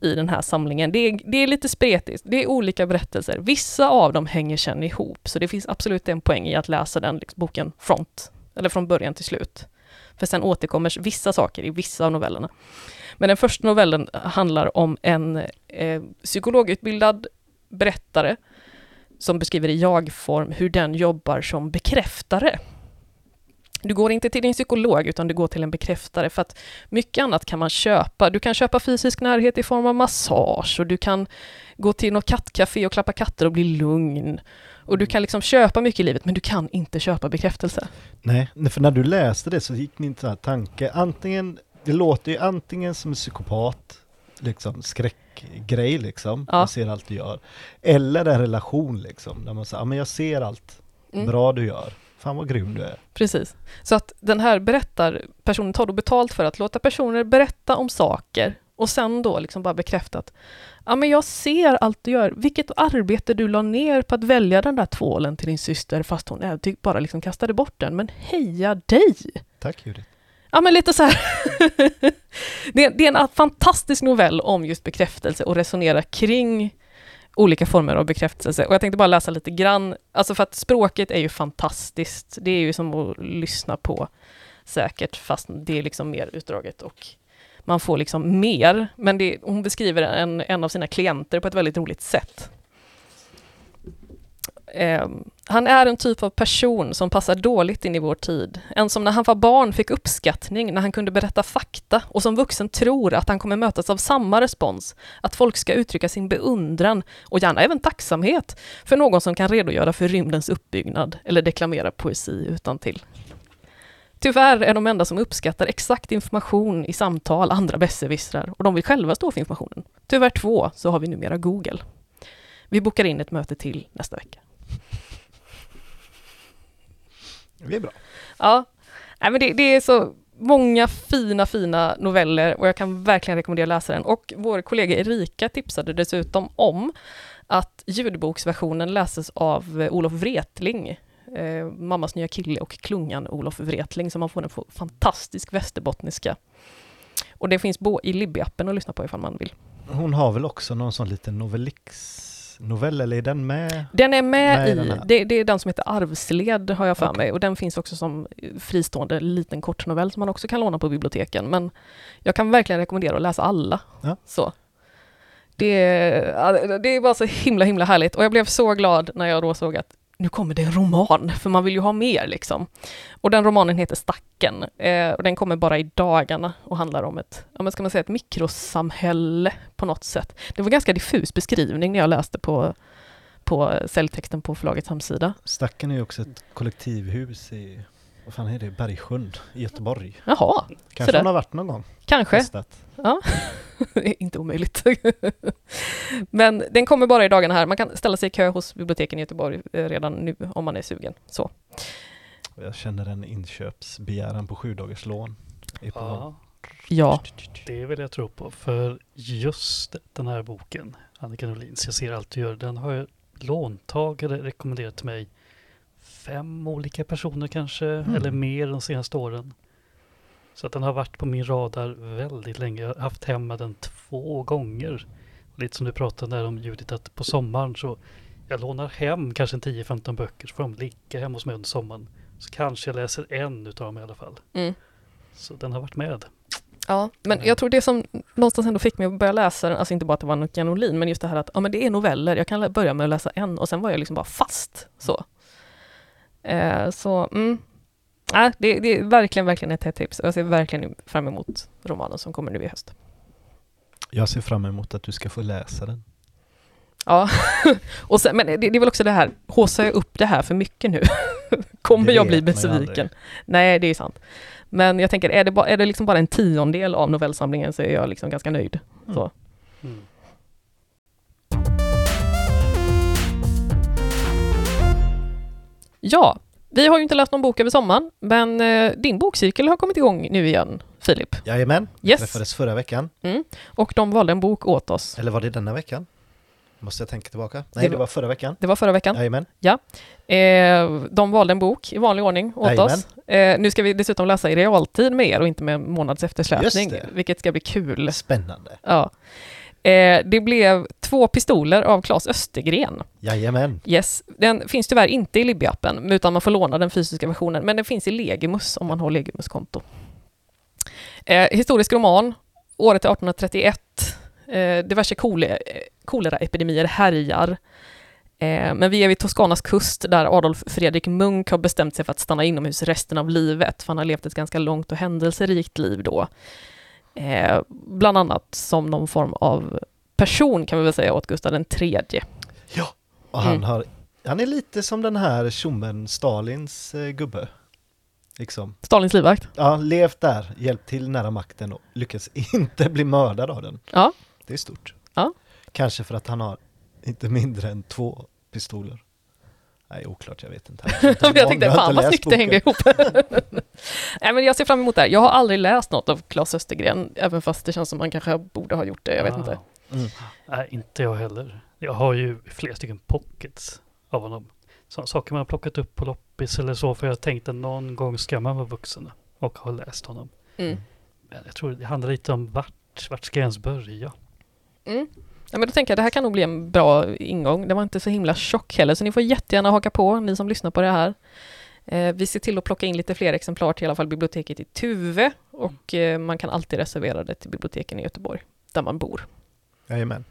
i den här samlingen. Det är, det är lite spretigt, det är olika berättelser. Vissa av dem hänger sen ihop, så det finns absolut en poäng i att läsa den liksom, boken front, eller från början till slut. För sen återkommer vissa saker i vissa av novellerna. Men den första novellen handlar om en eh, psykologutbildad berättare som beskriver i jag-form hur den jobbar som bekräftare. Du går inte till din psykolog, utan du går till en bekräftare, för att mycket annat kan man köpa. Du kan köpa fysisk närhet i form av massage, och du kan gå till något kattcafé och klappa katter och bli lugn. Och du kan liksom köpa mycket i livet, men du kan inte köpa bekräftelse. Nej, för när du läste det så gick min tanke, antingen, det låter ju antingen som en psykopat, liksom skräckgrej liksom, Ja. jag ser allt du gör. Eller en relation liksom, där man säger, ja men jag ser allt Mm. bra du gör. Fan vad grym du är. Precis. Så att den här berättarpersonen tar då betalt för att låta personer berätta om saker och sen då liksom bara bekräfta att ja, men jag ser allt du gör. Vilket arbete du la ner på att välja den där tvålen till din syster fast hon är, typ bara liksom kastade bort den. Men heja dig! Tack Judith. Ja, men lite så här. det, är, det är en fantastisk novell om just bekräftelse och resonera kring olika former av bekräftelse. Och jag tänkte bara läsa lite grann, alltså för att språket är ju fantastiskt. Det är ju som att lyssna på säkert, fast det är liksom mer utdraget och man får liksom mer. Men det, hon beskriver en, en av sina klienter på ett väldigt roligt sätt. Eh, han är en typ av person som passar dåligt in i vår tid. En som när han var barn fick uppskattning när han kunde berätta fakta och som vuxen tror att han kommer mötas av samma respons, att folk ska uttrycka sin beundran och gärna även tacksamhet för någon som kan redogöra för rymdens uppbyggnad eller deklamera poesi utan till. Tyvärr är de enda som uppskattar exakt information i samtal andra besserwissrar och de vill själva stå för informationen. Tyvärr två, så har vi numera Google. Vi bokar in ett möte till nästa vecka. Det är bra. Ja, Nej, men det, det är så många fina, fina noveller och jag kan verkligen rekommendera att läsa den. Och vår kollega Erika tipsade dessutom om att ljudboksversionen läses av eh, Olof Wretling, eh, Mammas nya kille och klungan Olof Wretling, så man får en få- fantastisk västerbottniska. Och det finns bo- i Libby-appen att lyssna på ifall man vill. Hon har väl också någon sån liten novellix-novell, eller är den med? Den är med, Med i det, det är den som heter Arvsled har jag för Okej. mig och den finns också som fristående liten kortnovell som man också kan låna på biblioteken. Men jag kan verkligen rekommendera att läsa alla. Ja. Så. Det, det var så himla himla härligt och jag blev så glad när jag då såg att nu kommer det en roman, för man vill ju ha mer liksom. Och den romanen heter Stacken eh, och den kommer bara i dagarna och handlar om ett, ja men ska man säga ett mikrosamhälle på något sätt. Det var ganska diffus beskrivning när jag läste på på eh, säljtexten på förlagets hemsida. Stacken är ju också ett kollektivhus i, vad fan är det, Bergsjön i Göteborg. Jaha, Kanske Sådär. hon har varit någon gång. kanske. Testat. Inte omöjligt. Men den kommer bara i dagarna här. Man kan ställa sig i kö hos biblioteken i Göteborg eh, redan nu om man är sugen. Så. Jag känner en inköpsbegäran på sju dagars lån. Ja, Ja, det vill jag tro på. För just den här boken, Annika Norlins Jag ser allt du gör, den har jag låntagare rekommenderat till mig fem olika personer kanske, Mm. eller mer de senaste åren. Så att den har varit på min radar väldigt länge. Jag har haft hemma den två gånger. Lite som du pratade där om Judith, att på sommaren så jag lånar hem kanske en 10-15 böcker så får de ligga hemma hos mig under sommaren. Så kanske jag läser en utav dem i alla fall. mm. Så den har varit med. ja. men jag tror det som någonstans ändå fick mig att börja läsa den, alltså inte bara att det var något Janolin, men just det här att ja, men det är noveller, jag kan börja med att läsa en och sen var jag liksom bara fast. Så, eh, så mm. äh, det, det är verkligen, verkligen ett hett tips och jag ser verkligen fram emot romanen som kommer nu i höst. Jag ser fram emot att du ska få läsa den. Ja, och sen, men det, det är väl också det här, håsar jag upp det här för mycket nu? Kommer jag bli besviken? Nej, det är sant. Men jag tänker, är det, ba, är det liksom bara en tiondel av novellsamlingen så är jag liksom ganska nöjd. Mm. Så. Mm. Ja, vi har ju inte läst någon bok över sommaren, men eh, din bokcirkel har kommit igång nu igen, Filip. Jajamän, Yes. träffades förra veckan. Och de valde en bok åt oss. Eller var det denna veckan? Måste jag tänka tillbaka? Nej, Det det var- förra veckan. Det var förra veckan. Jajamän. Eh, de valde en bok i vanlig ordning åt Jajamän. oss. Eh, nu ska vi dessutom läsa i realtid med er och inte med månads eftersläpning, vilket ska bli kul. Spännande. Ja. Eh, det blev två pistoler av Claes Östergren. Jajamän. Yes. Den finns tyvärr inte i Libby-appen, utan man får låna den fysiska versionen, men den finns i Legimus om man har Legimus-konto. Eh, historisk roman, året är 1831. Eh, diverse kole- koleraepidemier härjar. Eh, men vi är vid Toscanas kust där Adolf Fredrik Munk har bestämt sig för att stanna inomhus resten av livet, för han har levt ett ganska långt och händelserikt liv då. Eh, bland annat som någon form av person kan vi väl säga åt Gustav den tredje. Och han, Mm. har, han är lite som den här tjommen Stalins eh, gubbe. Liksom. Stalins livvakt. Ja, levt där, hjälpt till nära makten och lyckats inte bli mördad av den. Ja. Det är stort. Ja. Kanske för att han har inte mindre än två pistoler. Nej, oklart, jag vet inte. Men jag tänkte, fan vad snyggt det hängde ihop. Nej men jag ser fram emot det här. Jag har aldrig läst något av Claes Östergren, även fast det känns som man kanske borde ha gjort det, jag vet Ah. inte. Mm. Nej, inte jag heller. Jag har ju flera stycken pockets av honom. Sådana saker man har plockat upp på loppis eller så, för jag tänkte någon gång ska man vara vuxen och ha läst honom. Mm. Men jag tror det handlar lite om vart, vart ska jag ens börja? Mm. Ja, men då tänker jag det här kan nog bli en bra ingång. Det var inte så himla tjock heller, så ni får jättegärna haka på, ni som lyssnar på det här. Eh, vi ser till att plocka in lite fler exemplar till i alla fall biblioteket i Tuve och eh, man kan alltid reservera det till biblioteken i Göteborg, där man bor. Jajamän.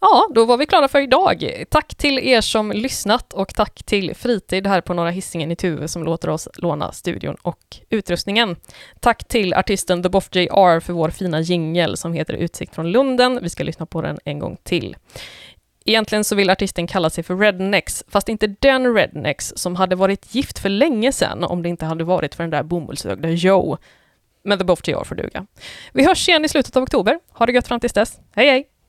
Ja, då var vi klara för idag. Tack till er som lyssnat och tack till Fritid här på Norra Hisingen i Tuve som låter oss låna studion och utrustningen. Tack till artisten The Boff JR för vår fina jingel som heter Utsikt från Lunden. Vi ska lyssna på den en gång till. Egentligen så vill artisten kalla sig för Rednex, fast inte den Rednex som hade varit gift för länge sedan om det inte hade varit för den där bomullsögda Joe. Men The Boff JR får duga. Vi hörs igen i slutet av oktober. Ha det gött fram tills dess. Hej hej!